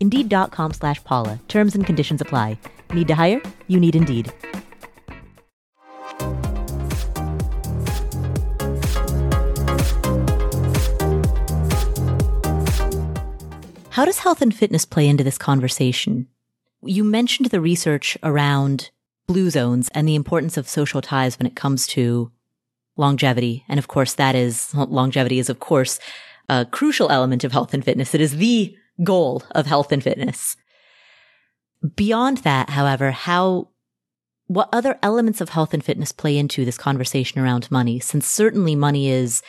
Speaker 1: Indeed.com slash Paula. Terms and conditions apply. Need to hire? You need Indeed. How does health and fitness play into this conversation? You mentioned the research around blue zones and the importance of social ties when it comes to longevity. And of course, that is longevity is, of course, a crucial element of health and fitness. It is the goal of health and fitness. Beyond that, however, how, what other elements of health and fitness play into this conversation around money? Since certainly money is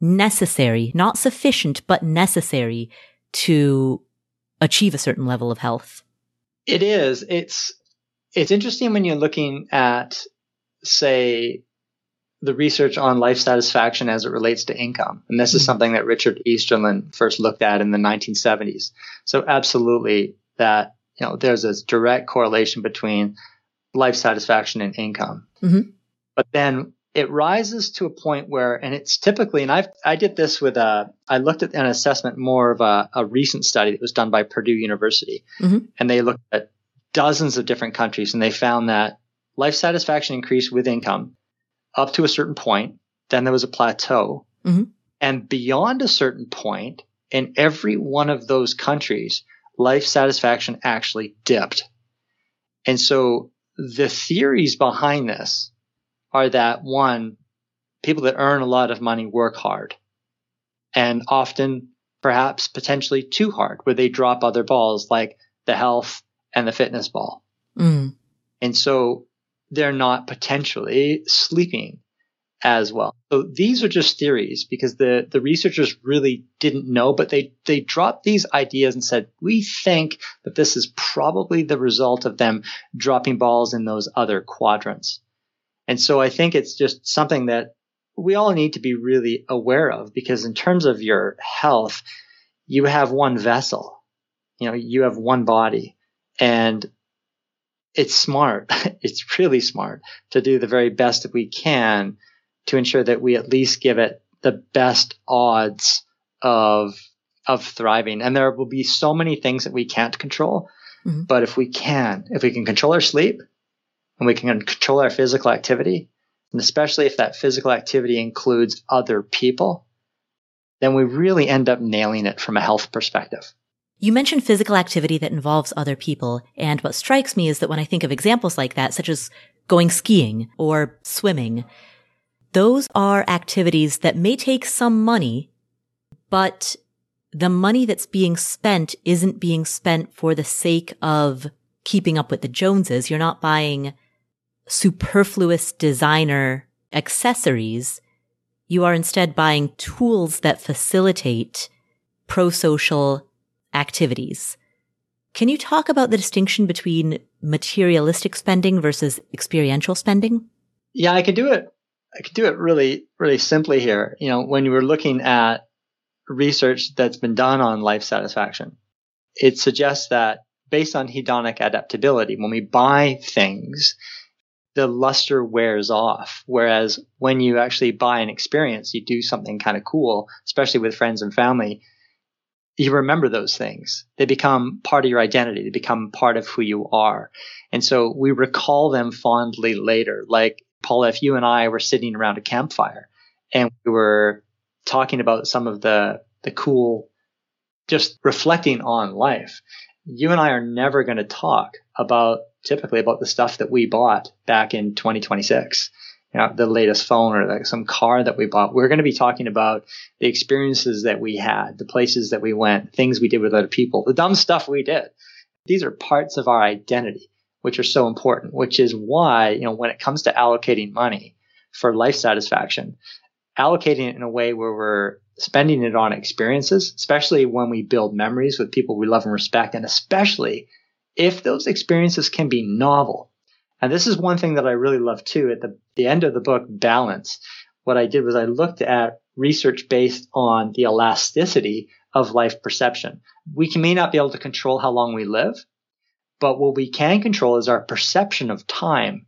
Speaker 1: necessary, not sufficient, but necessary to achieve a certain level of health.
Speaker 2: It is. It's it's interesting when you're looking at, say, the research on life satisfaction as it relates to income. And this is mm-hmm. something that Richard Easterlin first looked at in the 1970s. So absolutely that, you know, there's a direct correlation between life satisfaction and income. Mm-hmm. But then it rises to a point where, and it's typically, and I I did this with a, I looked at an assessment more of a, a recent study that was done by Purdue University, mm-hmm. and they looked at dozens of different countries, and they found that life satisfaction increased with income up to a certain point. Then there was a plateau, mm-hmm. and beyond a certain point, in every one of those countries, life satisfaction actually dipped. And so the theories behind this are that one, people that earn a lot of money work hard and often perhaps potentially too hard where they drop other balls like the health and the fitness ball. Mm. And so they're not potentially sleeping as well. So these are just theories because the, the researchers really didn't know, but they, they dropped these ideas and said, we think that this is probably the result of them dropping balls in those other quadrants. And so I think it's just something that we all need to be really aware of because in terms of your health, you have one vessel, you know, you have one body and it's smart. it's really smart to do the very best that we can to ensure that we at least give it the best odds of of thriving. And there will be so many things that we can't control. Mm-hmm. But if we can, if we can control our sleep, and we can control our physical activity, and especially if that physical activity includes other people, then we really end up nailing it from a health perspective.
Speaker 1: You mentioned physical activity that involves other people, and what strikes me is that when I think of examples like that, such as going skiing or swimming, those are activities that may take some money, but the money that's being spent isn't being spent for the sake of keeping up with the Joneses. You're not buying superfluous designer accessories. You are instead buying tools that facilitate pro-social activities. Can you talk about the distinction between materialistic spending versus experiential spending?
Speaker 2: Yeah, I can do it. I can do it really, really simply here. You know, when you were looking at research that's been done on life satisfaction, it suggests that based on hedonic adaptability, when we buy things, the luster wears off. Whereas when you actually buy an experience, you do something kind of cool, especially with friends and family, you remember those things. They become part of your identity. They become part of who you are. And so we recall them fondly later. Like, Paula, if you and I were sitting around a campfire and we were talking about some of the, the cool, just reflecting on life, you and I are never going to talk about typically about the stuff that we bought back in 2026 you know, the latest phone or like some car that we bought. We're going to be talking about the experiences that we had, the places that we went, things we did with other people, the dumb stuff we did. These are parts of our identity, which are so important, which is why, you know, when it comes to allocating money for life satisfaction, allocating it in a way where we're spending it on experiences, especially when we build memories with people we love and respect, and especially if those experiences can be novel. And this is one thing that I really love too. At the, the end of the book, Balance, what I did was I looked at research based on the elasticity of life perception. We can, may not be able to control how long we live, but what we can control is our perception of time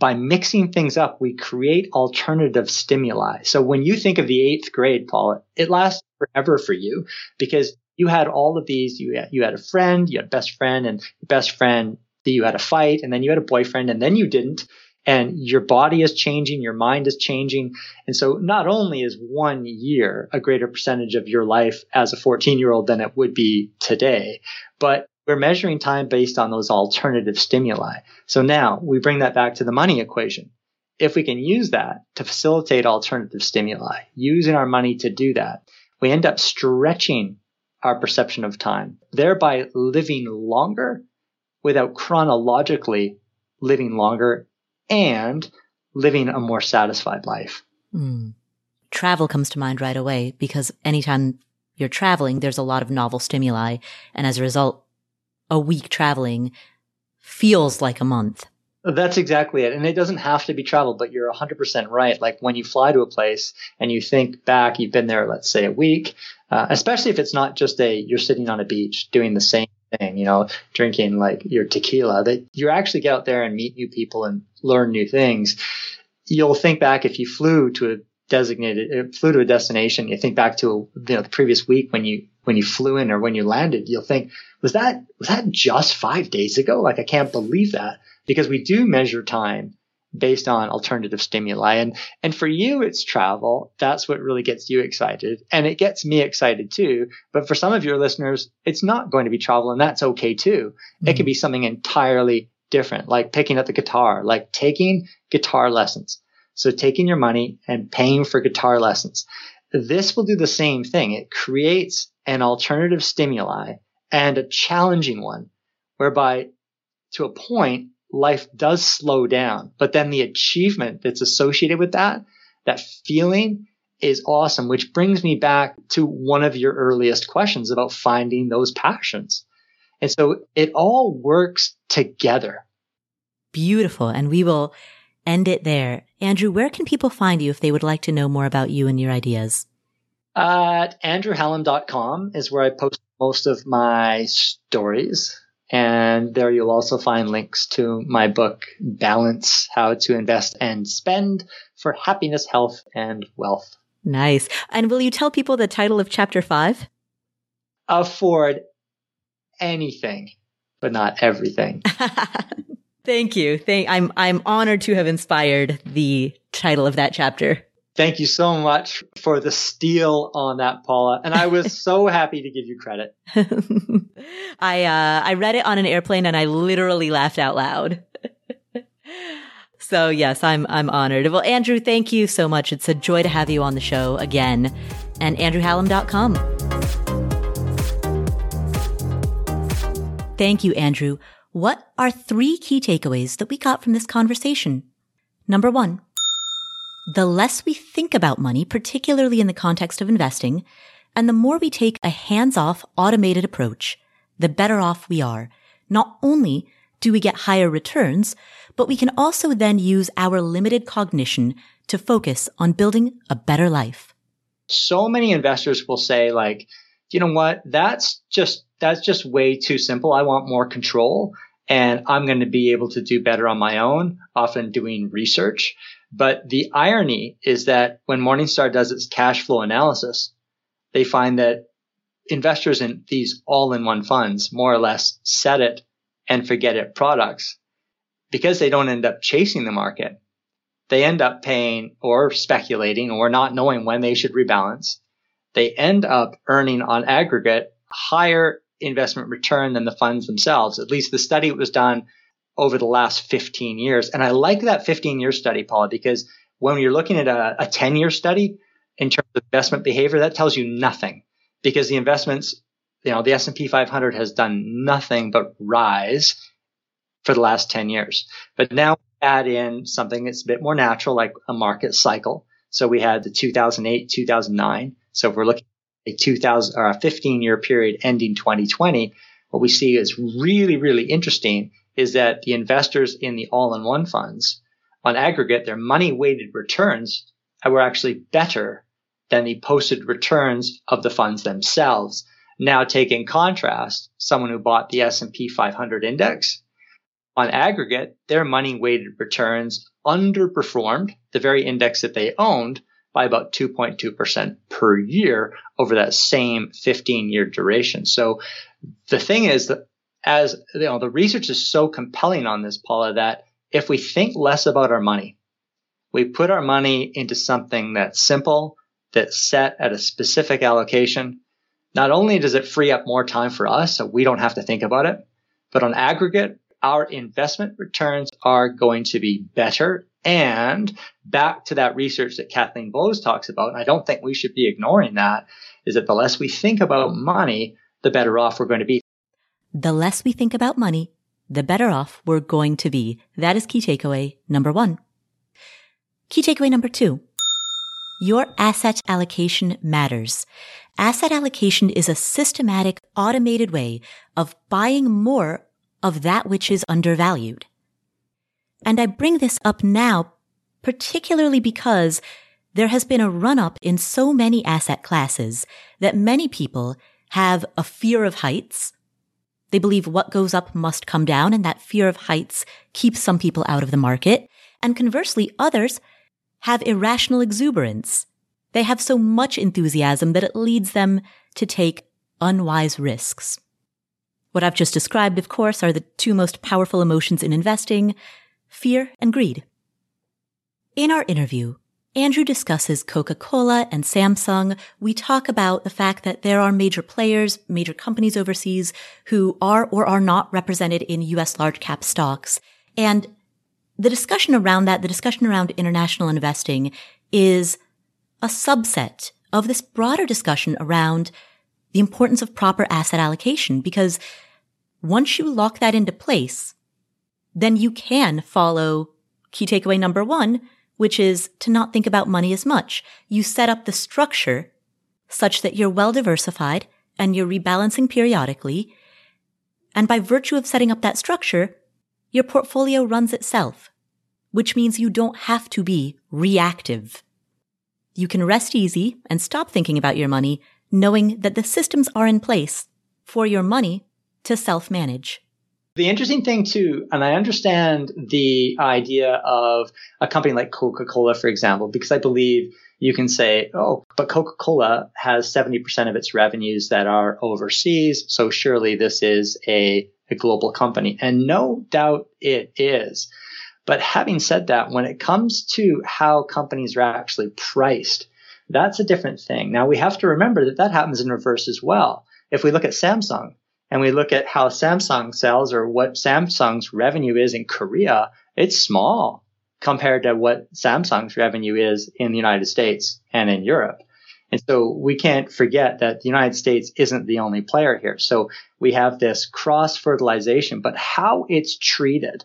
Speaker 2: by mixing things up, we create alternative stimuli. So when you think of the eighth grade, Paul, it lasts forever for you because you had all of these. You had, you had a friend, you had a best friend, and your best friend, you had a fight, and then you had a boyfriend, and then you didn't. And your body is changing, your mind is changing. And so not only is one year a greater percentage of your life as a 14 year old than it would be today, but we're measuring time based on those alternative stimuli. So now we bring that back to the money equation. If we can use that to facilitate alternative stimuli, using our money to do that, we end up stretching our perception of time, thereby living longer without chronologically living longer and living a more satisfied life. Mm.
Speaker 1: Travel comes to mind right away because anytime you're traveling, there's a lot of novel stimuli. And as a result, a week traveling feels like a month.
Speaker 2: That's exactly it. And it doesn't have to be travel, but you're 100% right. Like when you fly to a place and you think back, you've been there, let's say a week, uh, especially if it's not just a, you're sitting on a beach doing the same thing, you know, drinking like your tequila, that you actually get out there and meet new people and learn new things. You'll think back if you flew to a designated, uh, flew to a destination, you think back to, you know, the previous week when you, when you flew in or when you landed, you'll think, was that, was that just five days ago? Like, I can't believe that because we do measure time based on alternative stimuli. And, and for you, it's travel. That's what really gets you excited. And it gets me excited too. But for some of your listeners, it's not going to be travel and that's okay too. Mm-hmm. It could be something entirely different, like picking up the guitar, like taking guitar lessons. So taking your money and paying for guitar lessons. This will do the same thing. It creates an alternative stimuli and a challenging one whereby to a point, life does slow down, but then the achievement that's associated with that, that feeling is awesome, which brings me back to one of your earliest questions about finding those passions. And so it all works together.
Speaker 1: Beautiful. And we will end it there. Andrew, where can people find you if they would like to know more about you and your ideas?
Speaker 2: At andrewhallam.com is where I post most of my stories. And there you'll also find links to my book, Balance How to Invest and Spend for Happiness, Health, and Wealth.
Speaker 1: Nice. And will you tell people the title of chapter five?
Speaker 2: Afford anything, but not everything.
Speaker 1: Thank you. Thank, I'm, I'm honored to have inspired the title of that chapter.
Speaker 2: Thank you so much for the steal on that, Paula. And I was so happy to give you credit.
Speaker 1: I uh, I read it on an airplane and I literally laughed out loud. so yes, I'm I'm honored. Well, Andrew, thank you so much. It's a joy to have you on the show again. And andrewhallam.com. Thank you, Andrew. What are three key takeaways that we got from this conversation? Number one, the less we think about money, particularly in the context of investing, and the more we take a hands-off automated approach, the better off we are. Not only do we get higher returns, but we can also then use our limited cognition to focus on building a better life.
Speaker 2: So many investors will say like, you know what? That's just, that's just way too simple. I want more control and I'm going to be able to do better on my own, often doing research. But the irony is that when Morningstar does its cash flow analysis, they find that investors in these all in one funds more or less set it and forget it products because they don't end up chasing the market. They end up paying or speculating or not knowing when they should rebalance. They end up earning on aggregate higher investment return than the funds themselves. At least the study was done over the last 15 years. And I like that 15 year study, Paula, because when you're looking at a, a 10 year study in terms of investment behavior, that tells you nothing because the investments, you know, the S&P 500 has done nothing but rise for the last 10 years. But now add in something that's a bit more natural, like a market cycle. So we had the 2008, 2009. So if we're looking at a 2000 or a 15 year period ending 2020, what we see is really, really interesting is that the investors in the all-in-one funds, on aggregate, their money-weighted returns were actually better than the posted returns of the funds themselves. Now take in contrast someone who bought the S&P 500 index. on aggregate, their money weighted returns underperformed the very index that they owned by about 2.2% per year over that same 15 year duration. So the thing is that as you know, the research is so compelling on this, Paula, that if we think less about our money, we put our money into something that's simple, that's set at a specific allocation. Not only does it free up more time for us, so we don't have to think about it, but on aggregate, our investment returns are going to be better. And back to that research that Kathleen Vohs talks about, and I don't think we should be ignoring that, is that the less we think about money, the better off we're going to be.
Speaker 1: The less we think about money, the better off we're going to be. That is key takeaway number one. Key takeaway number two. Your asset allocation matters. Asset allocation is a systematic, automated way of buying more of that which is undervalued. And I bring this up now, particularly because there has been a run up in so many asset classes that many people have a fear of heights. They believe what goes up must come down and that fear of heights keeps some people out of the market. And conversely, others have irrational exuberance. They have so much enthusiasm that it leads them to take unwise risks. What I've just described, of course, are the two most powerful emotions in investing, fear and greed. In our interview, Andrew discusses Coca-Cola and Samsung. We talk about the fact that there are major players, major companies overseas who are or are not represented in US large cap stocks. And the discussion around that, the discussion around international investing is a subset of this broader discussion around the importance of proper asset allocation because once you lock that into place, then you can follow key takeaway number one, which is to not think about money as much. You set up the structure such that you're well diversified and you're rebalancing periodically. And by virtue of setting up that structure, your portfolio runs itself, which means you don't have to be reactive. You can rest easy and stop thinking about your money knowing that the systems are in place for your money to self manage.
Speaker 2: The interesting thing too, and I understand the idea of a company like Coca-Cola, for example, because I believe you can say, oh, but Coca-Cola has 70% of its revenues that are overseas. So surely this is a, a global company. And no doubt it is. But having said that, when it comes to how companies are actually priced, that's a different thing. Now we have to remember that that happens in reverse as well. If we look at Samsung and we look at how Samsung sells or what Samsung's revenue is in Korea, it's small compared to what Samsung's revenue is in the United States and in Europe. And so we can't forget that the United States isn't the only player here. So we have this cross fertilization, but how it's treated,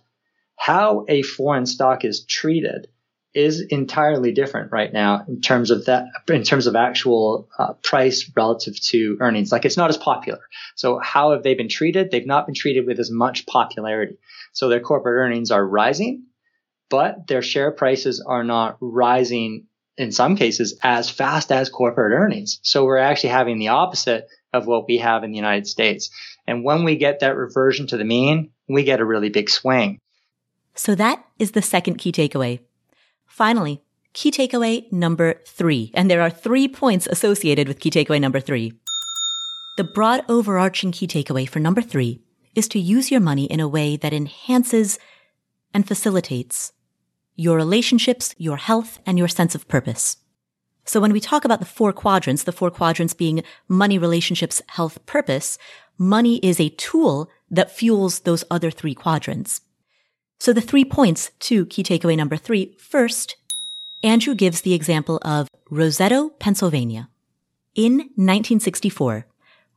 Speaker 2: how a foreign stock is treated is entirely different right now in terms of that, in terms of actual uh, price relative to earnings. Like it's not as popular. So how have they been treated? They've not been treated with as much popularity. So their corporate earnings are rising, but their share prices are not rising in some cases as fast as corporate earnings. So we're actually having the opposite of what we have in the United States. And when we get that reversion to the mean, we get a really big swing.
Speaker 1: So that is the second key takeaway. Finally, key takeaway number three. And there are three points associated with key takeaway number three. The broad overarching key takeaway for number three is to use your money in a way that enhances and facilitates your relationships, your health, and your sense of purpose. So when we talk about the four quadrants, the four quadrants being money, relationships, health, purpose, money is a tool that fuels those other three quadrants. So the three points to key takeaway number three. First, Andrew gives the example of Roseto, Pennsylvania. In 1964,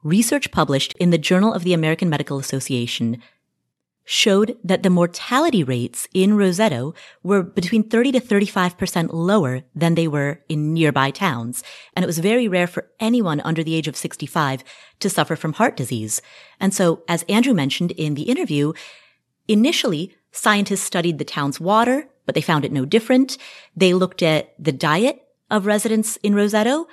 Speaker 1: research published in the Journal of the American Medical Association showed that the mortality rates in Roseto were between 30 to 35% lower than they were in nearby towns. And it was very rare for anyone under the age of 65 to suffer from heart disease. And so, as Andrew mentioned in the interview, initially Scientists studied the town's water, but they found it no different. They looked at the diet of residents in Roseto,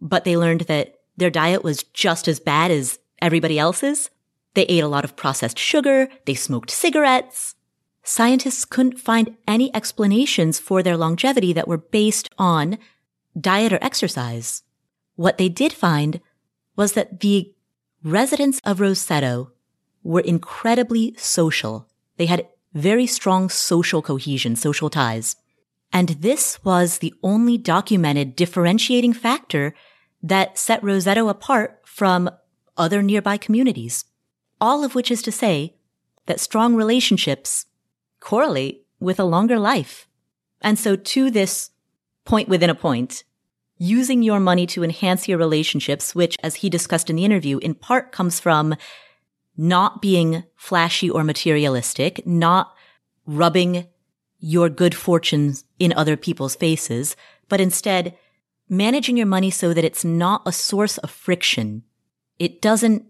Speaker 1: but they learned that their diet was just as bad as everybody else's. They ate a lot of processed sugar. They smoked cigarettes. scientists couldn't find any explanations for their longevity that were based on diet or exercise. What they did find was that the residents of Roseto were incredibly social. They had very strong social cohesion, social ties. And this was the only documented differentiating factor that set Roseto apart from other nearby communities. All of which is to say that strong relationships correlate with a longer life. And so to this point within a point, using your money to enhance your relationships, which as he discussed in the interview, in part comes from not being flashy or materialistic, not rubbing your good fortunes in other people's faces, but instead managing your money so that it's not a source of friction. It doesn't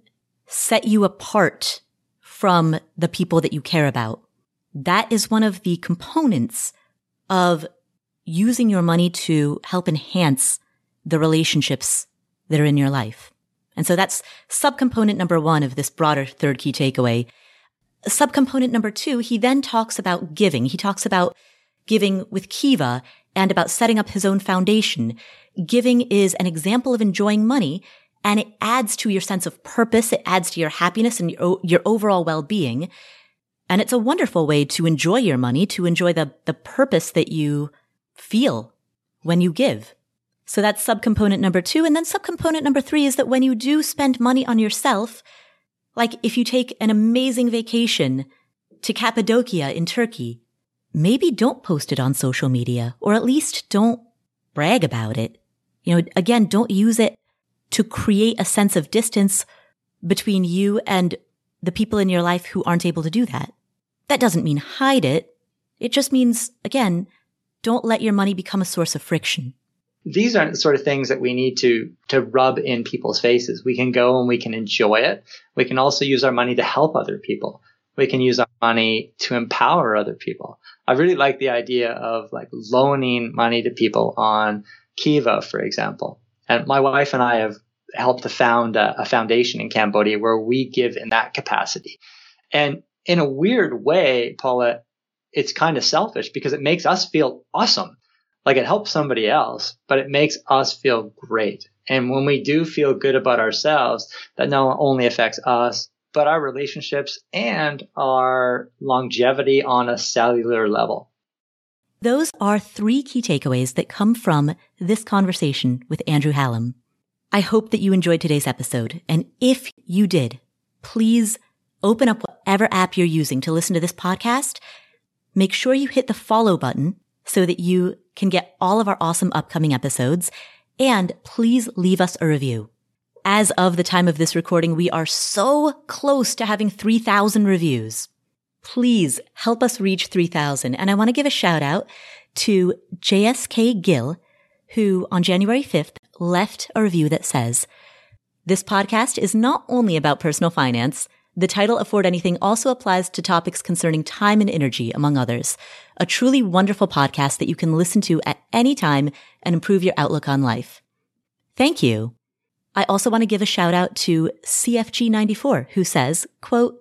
Speaker 1: set you apart from the people that you care about. That is one of the components of using your money to help enhance the relationships that are in your life. And so that's subcomponent number one of this broader third key takeaway. Subcomponent number two, he then talks about giving. He talks about giving with Kiva and about setting up his own foundation. Giving is an example of enjoying money and it adds to your sense of purpose. It adds to your happiness and your, your overall well-being. And it's a wonderful way to enjoy your money, to enjoy the, the purpose that you feel when you give. So that's subcomponent number two. And then subcomponent number three is that when you do spend money on yourself, like if you take an amazing vacation to Cappadocia in Turkey, maybe don't post it on social media or at least don't brag about it. You know, again, don't use it to create a sense of distance between you and the people in your life who aren't able to do that. That doesn't mean hide it. It just means, again, don't let your money become a source of friction
Speaker 2: these aren't the sort of things that we need to to rub in people's faces. We can go and we can enjoy it. We can also use our money to help other people. We can use our money to empower other people. I really like the idea of like loaning money to people on Kiva, for example. And my wife and I have helped to found a, a foundation in Cambodia where we give in that capacity. And in a weird way, Paula, it's kind of selfish because it makes us feel awesome like it helps somebody else, but it makes us feel great. And when we do feel good about ourselves, that not only affects us, but our relationships and our longevity on a cellular level.
Speaker 1: Those are three key takeaways that come from this conversation with Andrew Hallam. I hope that you enjoyed today's episode. And if you did, please open up whatever app you're using to listen to this podcast. Make sure you hit the follow button so that you can get all of our awesome upcoming episodes. And please leave us a review. As of the time of this recording, we are so close to having 3,000 reviews. Please help us reach 3,000. And I want to give a shout out to JSK Gill, who on January 5th left a review that says, this podcast is not only about personal finance, the title Afford Anything also applies to topics concerning time and energy, among others. A truly wonderful podcast that you can listen to at any time and improve your outlook on life. Thank you. I also want to give a shout out to CFG94 who says, quote,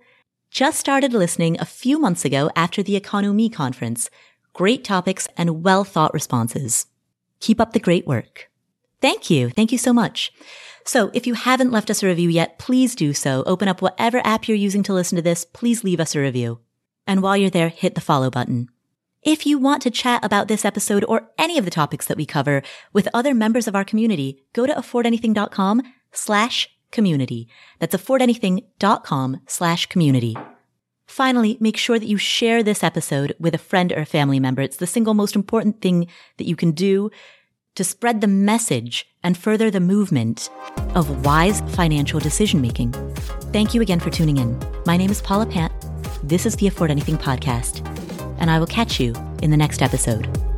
Speaker 1: just started listening a few months ago after the EconoMe conference. Great topics and well thought responses. Keep up the great work. Thank you. Thank you so much. So if you haven't left us a review yet, please do so. Open up whatever app you're using to listen to this. Please leave us a review. And while you're there, hit the follow button. If you want to chat about this episode or any of the topics that we cover with other members of our community, go to affordanything.com slash community. That's affordanything.com slash community. Finally, make sure that you share this episode with a friend or a family member. It's the single most important thing that you can do to spread the message and further the movement of wise financial decision making. Thank you again for tuning in. My name is Paula Pant. This is the Afford Anything podcast, and I will catch you in the next episode.